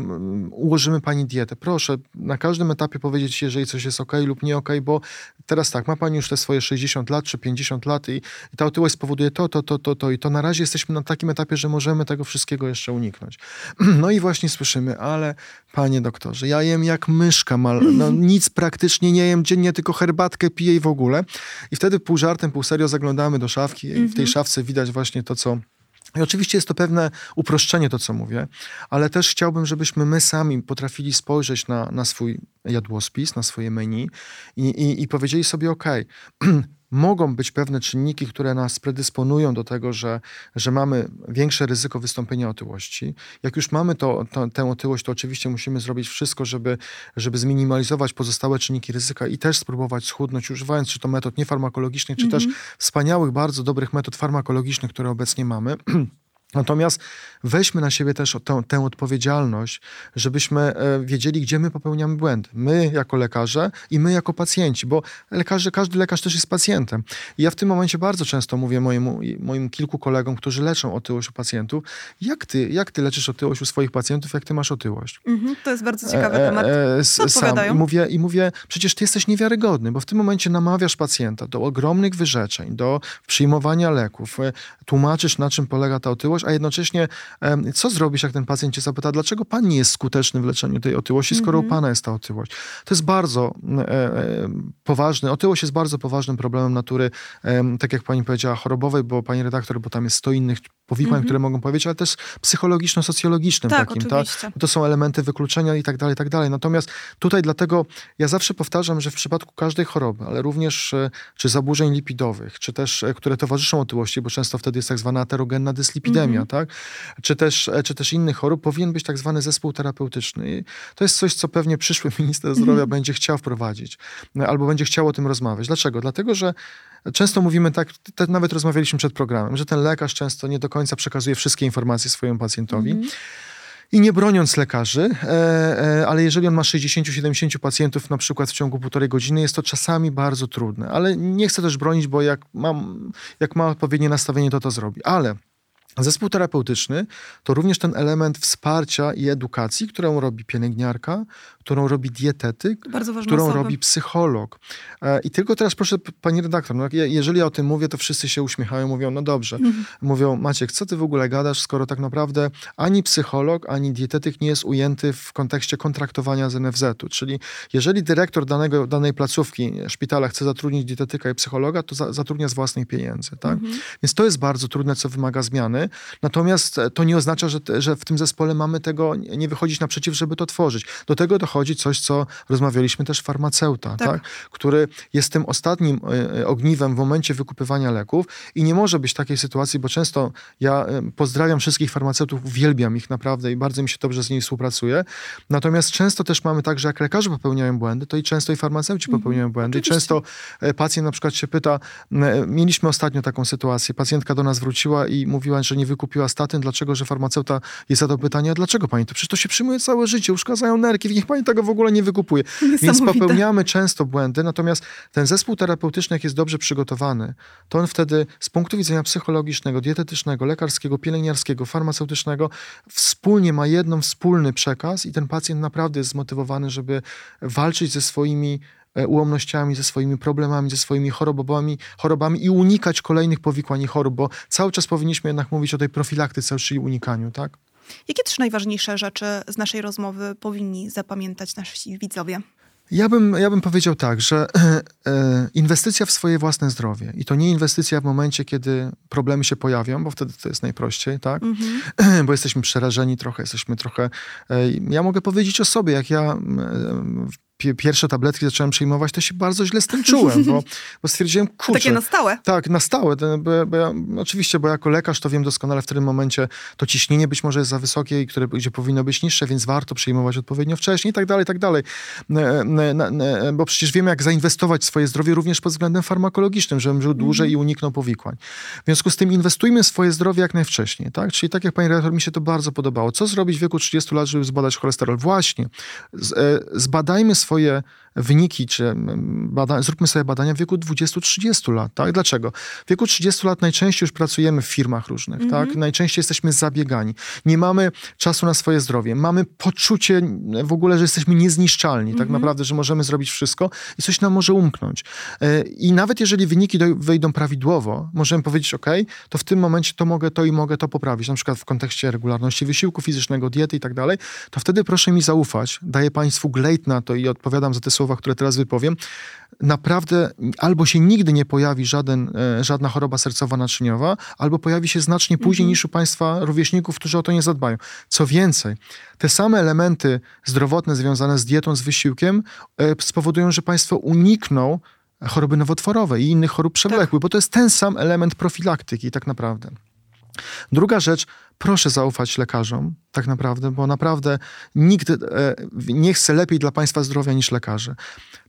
ułożymy pani dietę, proszę, na każdym etapie powiedzieć, jeżeli coś jest ok lub nie ok, bo teraz tak, ma pani już te swoje 60 lat czy 50 lat i, i ta otyłość spowoduje to, to, to, to, to i to na razie jesteśmy na takim etapie, że możemy tego wszystkiego jeszcze uniknąć. No i właśnie słyszymy, ale panie doktorze, ja jem jak myszka, mal, no nic praktycznie nie jem dziennie, tylko herbatkę piję i w ogóle. I wtedy pół żartem, pół serio zaglądamy do szafki i w tej mhm. szafce widać właśnie to, co i oczywiście jest to pewne uproszczenie, to co mówię, ale też chciałbym, żebyśmy my sami potrafili spojrzeć na, na swój jadłospis, na swoje menu i, i, i powiedzieli sobie: OK, mogą być pewne czynniki, które nas predysponują do tego, że, że mamy większe ryzyko wystąpienia otyłości. Jak już mamy to, to, tę otyłość, to oczywiście musimy zrobić wszystko, żeby, żeby zminimalizować pozostałe czynniki ryzyka i też spróbować schudnąć, używając czy to metod niefarmakologicznych, czy mm -hmm. też wspaniałych, bardzo dobrych metod farmakologicznych, które obecnie mamy. Natomiast weźmy na siebie też tę, tę, odpowiedzialność, żebyśmy e, wiedzieli, gdzie my popełniamy błędy. My jako lekarze i my jako pacjenci, bo lekarze, każdy lekarz też jest pacjentem. I ja w tym momencie bardzo często mówię mojemu, moim kilku kolegom, którzy leczą otyłość u pacjentów, jak ty, jak ty leczysz otyłość u swoich pacjentów, jak ty masz otyłość? Mhm, to jest bardzo ciekawy e, temat. E, Co sam. I mówię, I mówię, przecież ty jesteś niewiarygodny, bo w tym momencie namawiasz pacjenta do ogromnych wyrzeczeń, do przyjmowania leków, tłumaczysz, na czym polega ta otyłość, a jednocześnie co zrobisz, jak ten pacjent cię zapyta, dlaczego pan nie jest skuteczny w leczeniu tej otyłości, skoro mm -hmm. u pana jest ta otyłość? To jest bardzo e, e, poważny, otyłość jest bardzo poważnym problemem natury, e, tak jak pani powiedziała, chorobowej, bo pani redaktor, bo tam jest 100 innych powikłań, mm -hmm. które mogą powiedzieć, ale też psychologiczno-socjologicznym tak, takim, tak? To są elementy wykluczenia i tak dalej, i tak dalej. Natomiast tutaj dlatego ja zawsze powtarzam, że w przypadku każdej choroby, ale również czy zaburzeń lipidowych, czy też, które towarzyszą otyłości, bo często wtedy jest tak zwana aterogenna dyslipidemia, -hmm tak? Czy też, czy też innych chorób, powinien być tak zwany zespół terapeutyczny. I to jest coś, co pewnie przyszły minister zdrowia mm -hmm. będzie chciał wprowadzić, albo będzie chciał o tym rozmawiać. Dlaczego? Dlatego, że często mówimy tak, nawet rozmawialiśmy przed programem, że ten lekarz często nie do końca przekazuje wszystkie informacje swojemu pacjentowi. Mm -hmm. I nie broniąc lekarzy, e, e, ale jeżeli on ma 60-70 pacjentów na przykład w ciągu półtorej godziny, jest to czasami bardzo trudne. Ale nie chcę też bronić, bo jak, mam, jak ma odpowiednie nastawienie, to to zrobi. Ale Zespół terapeutyczny to również ten element wsparcia i edukacji, którą robi pielęgniarka, którą robi dietetyk, którą osoba. robi psycholog. E, I tylko teraz proszę, pani redaktor, no, jeżeli ja o tym mówię, to wszyscy się uśmiechają, mówią, no dobrze. Mhm. Mówią, Maciek, co ty w ogóle gadasz, skoro tak naprawdę ani psycholog, ani dietetyk nie jest ujęty w kontekście kontraktowania z NFZ-u. Czyli jeżeli dyrektor danego, danej placówki, szpitala chce zatrudnić dietetyka i psychologa, to za, zatrudnia z własnych pieniędzy. Tak? Mhm. Więc to jest bardzo trudne, co wymaga zmiany. Natomiast to nie oznacza, że, że w tym zespole mamy tego nie wychodzić naprzeciw, żeby to tworzyć. Do tego dochodzi coś, co rozmawialiśmy też farmaceuta, tak. tak? który jest tym ostatnim e, e, ogniwem w momencie wykupywania leków i nie może być takiej sytuacji, bo często ja e, pozdrawiam wszystkich farmaceutów, uwielbiam ich naprawdę i bardzo mi się dobrze z nimi współpracuje. Natomiast często też mamy tak, że jak lekarze popełniają błędy, to i często i farmaceuci mhm. popełniają błędy. Oczywiście. I często pacjent na przykład się pyta, mieliśmy ostatnio taką sytuację, pacjentka do nas wróciła i mówiła, że nie wykupiła statyn, dlaczego, że farmaceuta jej zadał pytanie, a dlaczego pani to? Przecież to się przyjmuje całe życie, uszkadzają nerki, niech pani tego w ogóle nie wykupuje. Więc popełniamy często błędy, natomiast ten zespół terapeutyczny, jak jest dobrze przygotowany, to on wtedy z punktu widzenia psychologicznego, dietetycznego, lekarskiego, pielęgniarskiego, farmaceutycznego wspólnie ma jeden wspólny przekaz i ten pacjent naprawdę jest zmotywowany, żeby walczyć ze swoimi e, ułomnościami, ze swoimi problemami, ze swoimi chorobami, chorobami i unikać kolejnych powikłań i chorób, bo cały czas powinniśmy jednak mówić o tej profilaktyce, czyli unikaniu, tak? Jakie trzy najważniejsze rzeczy z naszej rozmowy powinni zapamiętać nasi widzowie? Ja bym, ja bym powiedział tak, że e, inwestycja w swoje własne zdrowie i to nie inwestycja w momencie, kiedy problemy się pojawią, bo wtedy to jest najprościej, tak? Mm-hmm. Bo jesteśmy przerażeni trochę, jesteśmy trochę. E, ja mogę powiedzieć o sobie, jak ja e, pierwsze tabletki zacząłem przyjmować, to się bardzo źle z tym czułem, bo, bo stwierdziłem, kurczę... Takie na stałe? Tak, na stałe. Bo, bo ja, oczywiście, bo jako lekarz to wiem doskonale w którym momencie to ciśnienie być może jest za wysokie i które, gdzie powinno być niższe, więc warto przyjmować odpowiednio wcześniej i tak dalej, i tak dalej. Bo przecież wiemy, jak zainwestować swoje zdrowie również pod względem farmakologicznym, żebym żył dłużej i uniknął powikłań. W związku z tym inwestujmy w swoje zdrowie jak najwcześniej, tak? Czyli tak jak pani redaktor, mi się to bardzo podobało. Co zrobić w wieku 30 lat, żeby zbadać cholesterol? Właśnie, e, zbadajmy swoje wyniki, czy bada, zróbmy sobie badania w wieku 20-30 lat, tak? Dlaczego? W wieku 30 lat najczęściej już pracujemy w firmach różnych, mm -hmm. tak? Najczęściej jesteśmy zabiegani. Nie mamy czasu na swoje zdrowie. Mamy poczucie w ogóle, że jesteśmy niezniszczalni, mm -hmm. tak mhm. naprawdę, że możemy zrobić wszystko i coś nam może umknąć. E, I nawet jeżeli wyniki wejdą prawidłowo, możemy powiedzieć, ok, to w tym momencie to mogę to i mogę to poprawić, na przykład w kontekście regularności wysiłku fizycznego, diety i tak dalej, to wtedy proszę mi zaufać, daję Państwu glejt na to i odpowiadam za te słowa, które teraz wypowiem, naprawdę albo się nigdy nie pojawi żaden, e, żadna choroba sercowa-naczyniowa, albo pojawi się znacznie później mhm. niż u Państwa rówieśników, którzy o to nie zadbają. Co więcej, te same elementy zdrowotne związane z dietą, z wysiłkiem e, spowodują, że Państwo unikną choroby nowotworowej i innych chorób przewlekłych, tak. bo to jest ten sam element profilaktyki tak naprawdę. Druga rzecz, proszę zaufać lekarzom, tak naprawdę, bo naprawdę nikt e, nie chce lepiej dla państwa zdrowia niż lekarze.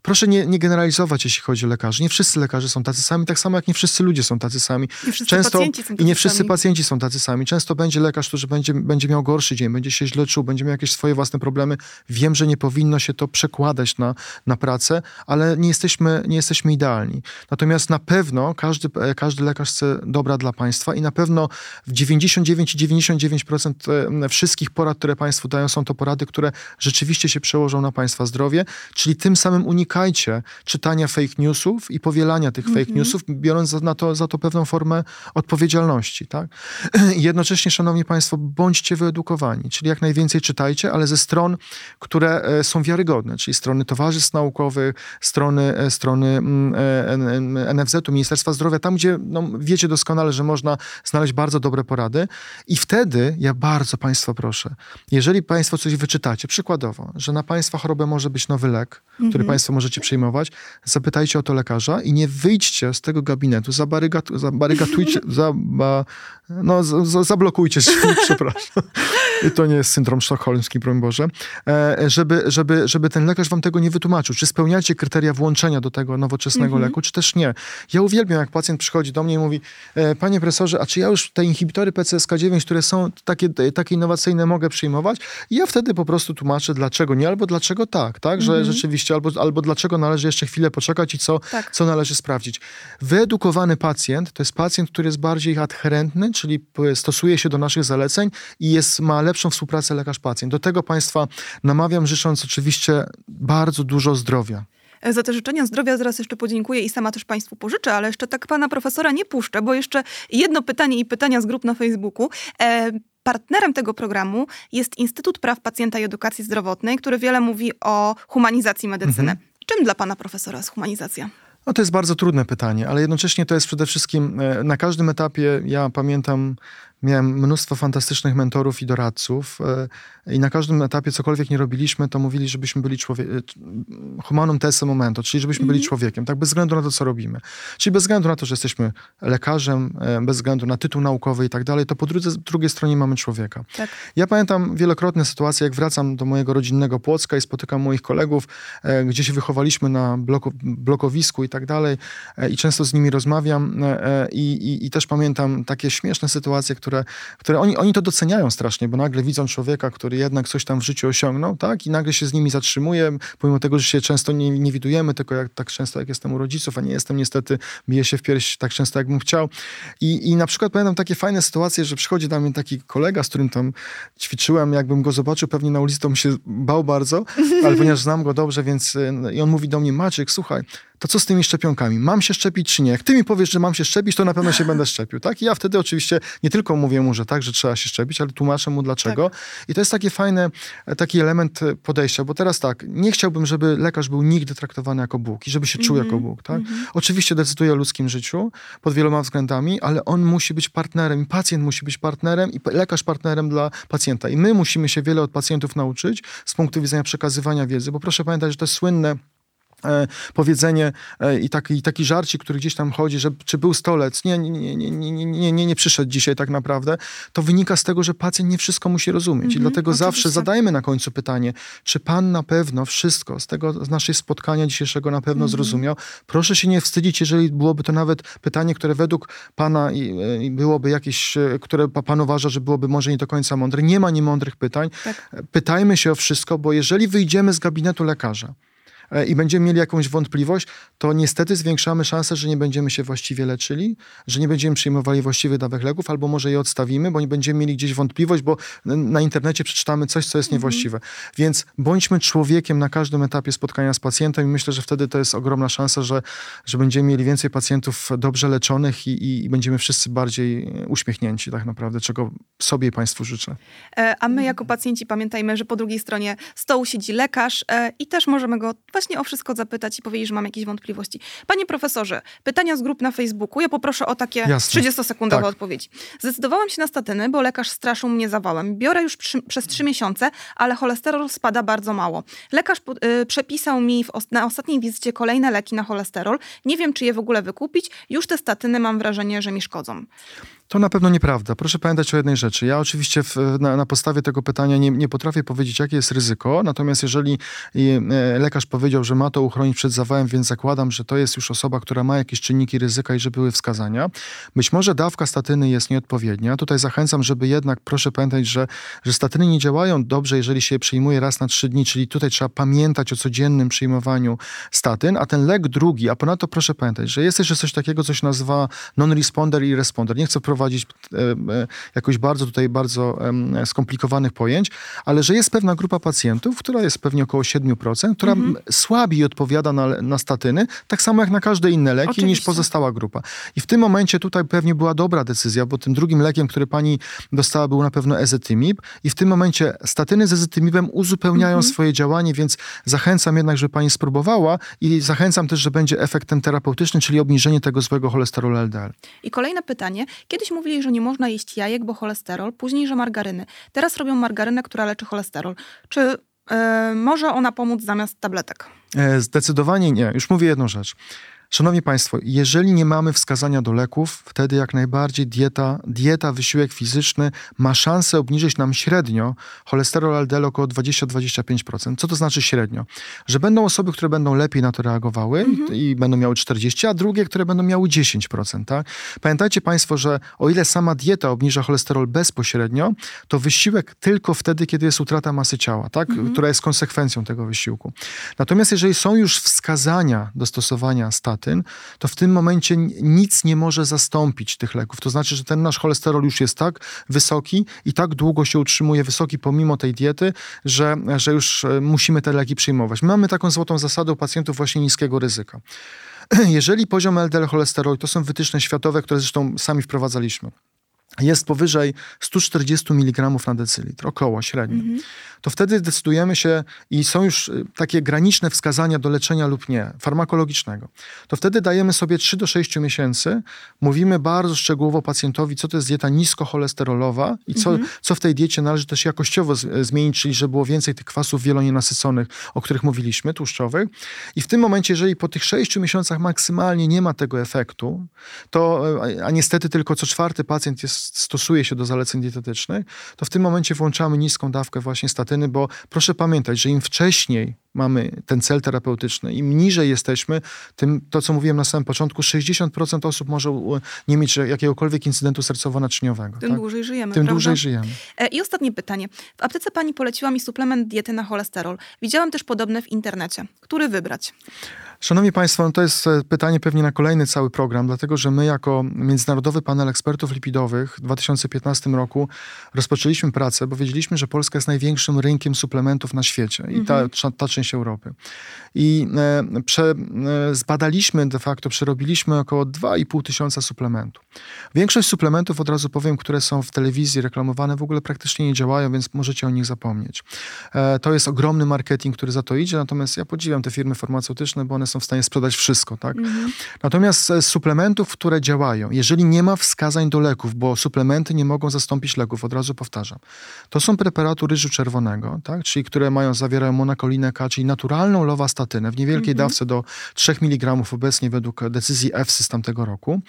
Proszę nie, nie, generalizować, jeśli chodzi o lekarzy. Nie wszyscy lekarze są tacy sami, tak samo jak nie wszyscy ludzie są tacy sami. Nie wszyscy Często, pacjenci są tacy I nie wszyscy sami. pacjenci są tacy sami. Często będzie lekarz, który będzie, będzie miał gorszy dzień, będzie się źle czuł, będzie miał jakieś swoje własne problemy. Wiem, że nie powinno się to przekładać na, na pracę, ale nie jesteśmy, nie jesteśmy idealni. Natomiast na pewno każdy, każdy lekarz chce dobra dla państwa i na pewno w 99 99% e, wszystkich porad, które państwu dają, są to porady, które rzeczywiście się przełożą na państwa zdrowie, czyli tym samym unikajcie czytania fake newsów i powielania tych fake mm -hmm. newsów, biorąc za, na to, za to pewną formę odpowiedzialności. Tak? Jednocześnie, szanowni państwo, bądźcie wyedukowani, czyli jak najwięcej czytajcie, ale ze stron, które e, są wiarygodne, czyli strony towarzystw naukowych, strony, e, strony mm, NFZ-u, Ministerstwa Zdrowia, tam gdzie no, wiecie doskonale, że można znaleźć bardzo dobre porady i wtedy ja bardzo Państwa proszę, jeżeli Państwo coś wyczytacie, przykładowo, że na Państwa chorobę może być nowy lek, mm -hmm. który mhm. Państwo możecie przyjmować, zapytajcie o to lekarza i nie wyjdźcie z tego gabinetu, zabarygat, zabarygatujcie, zaba, no, zablokujcie się, przepraszam. To nie jest syndrom sztokholmski, broń Boże. E, żeby, żeby, żeby ten lekarz wam tego nie wytłumaczył. Czy spełniacie kryteria włączenia do tego nowoczesnego -hmm. leku, czy też nie. Ja uwielbiam, jak pacjent przychodzi do mnie i mówi, e, panie profesorze, a czy ja już te inhibitory PCSK9, które które są takie, takie innowacyjne, mogę przyjmować. I ja wtedy po prostu tłumaczę, dlaczego nie, albo dlaczego tak, tak? Że mhm. rzeczywiście, albo, albo dlaczego należy jeszcze chwilę poczekać i co, tak. co należy sprawdzić. Wyedukowany pacjent to jest pacjent, który jest bardziej adherentny, czyli stosuje się do naszych zaleceń i jest, ma lepszą współpracę lekarz-pacjent. Do tego Państwa namawiam, życząc oczywiście bardzo dużo zdrowia. Za te życzenia zdrowia zaraz jeszcze podziękuję i sama też Państwu pożyczę, ale jeszcze tak pana profesora nie puszczę, bo jeszcze jedno pytanie i pytania z grup na Facebooku. E, Partnerem tego programu jest Instytut Praw Pacjenta i Edukacji Zdrowotnej, który wiele mówi o humanizacji medycyny. Mhm. Czym dla pana profesora jest humanizacja? No to jest bardzo trudne pytanie, ale jednocześnie to jest przede wszystkim e, na każdym etapie, ja pamiętam Miałem mnóstwo fantastycznych mentorów i doradców e, i na każdym etapie cokolwiek nie robiliśmy, to mówili, żebyśmy byli człowiekiem, humanum tesse momento, czyli żebyśmy byli mhm. człowiekiem, tak bez względu na to, co robimy. Czyli bez względu na to, że jesteśmy lekarzem, e, bez względu na tytuł naukowy i tak dalej, to po drugiej, drugiej stronie mamy człowieka. Tak. Ja pamiętam wielokrotne sytuacje, jak wracam do mojego rodzinnego Płocka i spotykam moich kolegów, e, gdzie się wychowaliśmy na bloku, blokowisku i tak dalej i często z nimi rozmawiam i, i, i też pamiętam takie śmieszne sytuacje, które które, które oni, oni to doceniają strasznie, bo nagle widzą człowieka, który jednak coś tam w życiu osiągnął, tak? I nagle się z nimi zatrzymuje, pomimo tego, że się często nie, nie widujemy, tylko jak, tak często jak jestem u rodziców, a nie jestem niestety, biję się w pierś tak często, jakbym chciał. I, i na przykład pamiętam takie fajne sytuacje, że przychodzi do mnie taki kolega, z którym tam ćwiczyłem, jakbym go zobaczył pewnie na ulicy, to bym się bał bardzo, ale ponieważ znam go dobrze, więc i on mówi do mnie, Maciek, słuchaj, to co z tymi szczepionkami? Mam się szczepić czy nie? Jak ty mi powiesz, że mam się szczepić, to na pewno się będę szczepił, tak? I ja wtedy oczywiście nie tylko mówię mu, że tak, że trzeba się szczepić, ale tłumaczę mu dlaczego. Tak. I to jest taki fajny, taki element podejścia, bo teraz tak, nie chciałbym, żeby lekarz był nigdy traktowany jako Bóg i żeby się czuł mm -hmm. jako Bóg, tak? Mm -hmm. Oczywiście decyduje o ludzkim życiu pod wieloma względami, ale on musi być partnerem i pacjent musi być partnerem i lekarz partnerem dla pacjenta. I my musimy się wiele od pacjentów nauczyć z punktu widzenia przekazywania wiedzy, bo proszę pamiętać, że to jest słynne E, powiedzenie e, i taki, taki żarcik, który gdzieś tam chodzi, że czy był stolec, nie, nie, nie, nie, nie, nie, nie przyszedł dzisiaj tak naprawdę, to wynika z tego, że pacjent nie wszystko musi rozumieć. I mhm, dlatego oczywiście. zawsze zadajmy na końcu pytanie, czy pan na pewno wszystko z tego, z naszej spotkania dzisiejszego na pewno mhm. zrozumiał? Proszę się nie wstydzić, jeżeli byłoby to nawet pytanie, które według pana i, i byłoby jakieś, które pan uważa, że byłoby może nie do końca mądre. Nie ma niemądrych pytań. Tak. Pytajmy się o wszystko, bo jeżeli wyjdziemy z gabinetu lekarza, E, i będziemy mieli jakąś wątpliwość, to niestety zwiększamy szansę, że nie będziemy się właściwie leczyli, że nie będziemy przyjmowali właściwych dawek leków, albo może je odstawimy, bo nie będziemy mieli gdzieś wątpliwość, bo na internecie przeczytamy coś, co jest mhm. niewłaściwe. Więc bądźmy człowiekiem na każdym etapie spotkania z pacjentem i myślę, że wtedy to jest ogromna szansa, że, że będziemy mieli więcej pacjentów dobrze leczonych i, i, będziemy wszyscy bardziej uśmiechnięci tak naprawdę, czego sobie i Państwu życzę. E, a my jako pacjenci pamiętajmy, że po drugiej stronie stołu siedzi lekarz e, i też możemy go właśnie o wszystko zapytać i powiedzieć, że mam jakieś wątpliwości. Panie profesorze, pytania z grup na Facebooku. Ja poproszę o takie 30-sekundowe tak. odpowiedzi. Zdecydowałam się na statyny, bo lekarz straszył mnie zawałem. Biorę już przy, przez 3 miesiące, ale cholesterol spada bardzo mało. Lekarz y, przepisał mi os na ostatniej wizycie kolejne leki na cholesterol. Nie wiem, czy je w ogóle wykupić. Już te statyny mam wrażenie, że mi szkodzą. To na pewno nieprawda. Proszę pamiętać o jednej rzeczy. Ja oczywiście w, na, na, podstawie tego pytania nie, nie, potrafię powiedzieć, jakie jest ryzyko, natomiast jeżeli e, lekarz powiedział, że ma to uchronić przed zawałem, więc zakładam, że to jest już osoba, która ma jakieś czynniki ryzyka i że były wskazania. Być może dawka statyny jest nieodpowiednia. Tutaj zachęcam, żeby jednak, proszę pamiętać, że, że statyny nie działają dobrze, jeżeli się je przyjmuje raz na trzy dni, czyli tutaj trzeba pamiętać o codziennym przyjmowaniu statyn, a ten lek drugi, a ponadto proszę pamiętać, że jest jeszcze coś takiego, co się nazywa non-responder i responder. Nie chcę wprowadzić e, e, jakoś bardzo tutaj bardzo skomplikowanych pojęć, ale że jest pewna grupa pacjentów, która jest pewnie około 7%, która mhm. słabiej odpowiada na, na statyny, tak samo jak na każde inne leki Oczywiście. niż pozostała grupa. I w tym momencie tutaj pewnie była dobra decyzja, bo tym drugim lekiem, który pani dostała był na pewno ezetymib i w tym momencie statyny z ezetymibem uzupełniają mhm. swoje działanie, więc zachęcam jednak, żeby pani spróbowała i zachęcam też, że będzie efektem terapeutycznym, czyli obniżenie tego złego cholesterolu LDL. I kolejne pytanie. Kiedy Kiedyś mówili, że nie można jeść jajek, bo cholesterol, później, że margaryny. Teraz robią margarynę, która leczy cholesterol. Czy yy, może ona pomóc zamiast tabletek? E, zdecydowanie nie. Już mówię jedną rzecz. Szanowni Państwo, jeżeli nie mamy wskazania do leków, wtedy jak najbardziej dieta, dieta, wysiłek fizyczny ma szansę obniżyć nam średnio cholesterol LDL około 20-25%. Co to znaczy średnio? Że będą osoby, które będą lepiej na to reagowały mhm. i będą miały 40, a drugie, które będą miały 10%. Tak? Pamiętajcie Państwo, że o ile sama dieta obniża cholesterol bezpośrednio, to wysiłek tylko wtedy, kiedy jest utrata masy ciała, tak? Mhm. która jest konsekwencją tego wysiłku. Natomiast jeżeli są już wskazania do stosowania to w tym momencie nic nie może zastąpić tych leków. To znaczy, że ten nasz cholesterol już jest tak wysoki i tak długo się utrzymuje wysoki pomimo tej diety, że, że już e, musimy te leki przyjmować. My mamy taką złotą zasadę u pacjentów właśnie niskiego ryzyka. Jeżeli poziom LDL cholesterolu, to są wytyczne światowe, które zresztą sami wprowadzaliśmy, jest powyżej 140 mg na decylitr, około średnio, mm -hmm. to wtedy decydujemy się i są już y, takie graniczne wskazania do leczenia lub nie, farmakologicznego. To wtedy dajemy sobie 3 do 6 miesięcy, mówimy bardzo szczegółowo pacjentowi, co to jest dieta niskocholesterolowa i co, mm -hmm. co w tej diecie należy też jakościowo z, zmienić, czyli żeby było więcej tych kwasów wielonienasyconych, o których mówiliśmy, tłuszczowych. I w tym momencie, jeżeli po tych 6 miesiącach maksymalnie nie ma tego efektu, to, a niestety tylko co czwarty pacjent jest stosuje się do zaleceń dietetycznych, to w tym momencie włączamy niską dawkę właśnie statyny, bo proszę pamiętać, że im wcześniej mamy ten cel terapeutyczny, im niżej jesteśmy, tym to, co mówiłem na samym początku, 60% osób może nie mieć jakiegokolwiek incydentu sercowo-naczyniowego. Tym tak? dłużej żyjemy. Tym prawda? dłużej żyjemy. E, I ostatnie pytanie. W aptece pani poleciła mi suplement diety na cholesterol. Widziałam też podobne w internecie. Który wybrać? Szanowni Państwo, no to jest e, pytanie pewnie na kolejny cały program, dlatego że my jako Międzynarodowy Panel Ekspertów Lipidowych w 2015 roku rozpoczęliśmy pracę, bo wiedzieliśmy, że Polska jest największym rynkiem suplementów na świecie i ta, mhm. ta część Europy. I e, prze, e, zbadaliśmy de facto, przerobiliśmy około 2,5 tysiąca suplementów. Większość suplementów, od razu powiem, które są w telewizji reklamowane, w ogóle praktycznie nie działają, więc możecie o nich zapomnieć. E, to jest ogromny marketing, który za to idzie, natomiast ja podziwiam te firmy farmaceutyczne, bo one są w stanie sprzedać wszystko, tak? Mhm. Natomiast z suplementów, które działają, jeżeli nie ma wskazań do leków, bo suplementy nie mogą zastąpić leków, od razu powtarzam, to są preparaty ryżu czerwonego, tak? Czyli które mają, zawierają monakolinę K, czyli naturalną lowastatynę w niewielkiej mhm. dawce do 3 mg obecnie według decyzji EFSY z tamtego roku.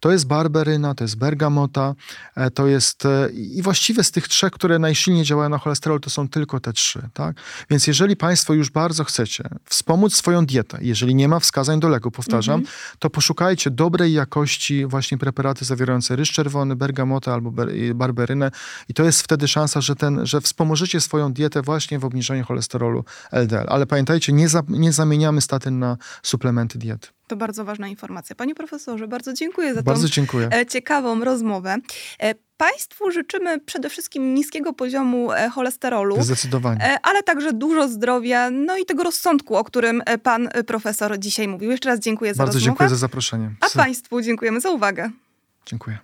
To jest barberyna, to jest bergamota, e, to jest e, i właściwie z tych trzech, które najsilniej działają na cholesterol, to są tylko te trzy, tak? Więc jeżeli Państwo już bardzo chcecie wspomóc swoją dietę, jeżeli nie ma wskazań do leku, powtarzam, mhm. to poszukajcie dobrej jakości właśnie preparaty zawierające ryż czerwony, bergamotę albo barberynę i to jest wtedy szansa, że, ten, że wspomożecie swoją dietę właśnie w obniżeniu cholesterolu LDL. Ale pamiętajcie, nie, za, nie zamieniamy statyn na suplementy diety. To bardzo ważna informacja. Panie profesorze, bardzo dziękuję za bardzo dziękuję. E, ciekawą rozmowę. E, państwu życzymy przede wszystkim niskiego poziomu e, cholesterolu. Zdecydowanie. Ale także dużo zdrowia, no i tego rozsądku, o którym pan profesor dzisiaj mówił. Jeszcze raz dziękuję za bardzo rozmowę. Bardzo dziękuję za zaproszenie. A państwu dziękujemy za uwagę. Dziękuję.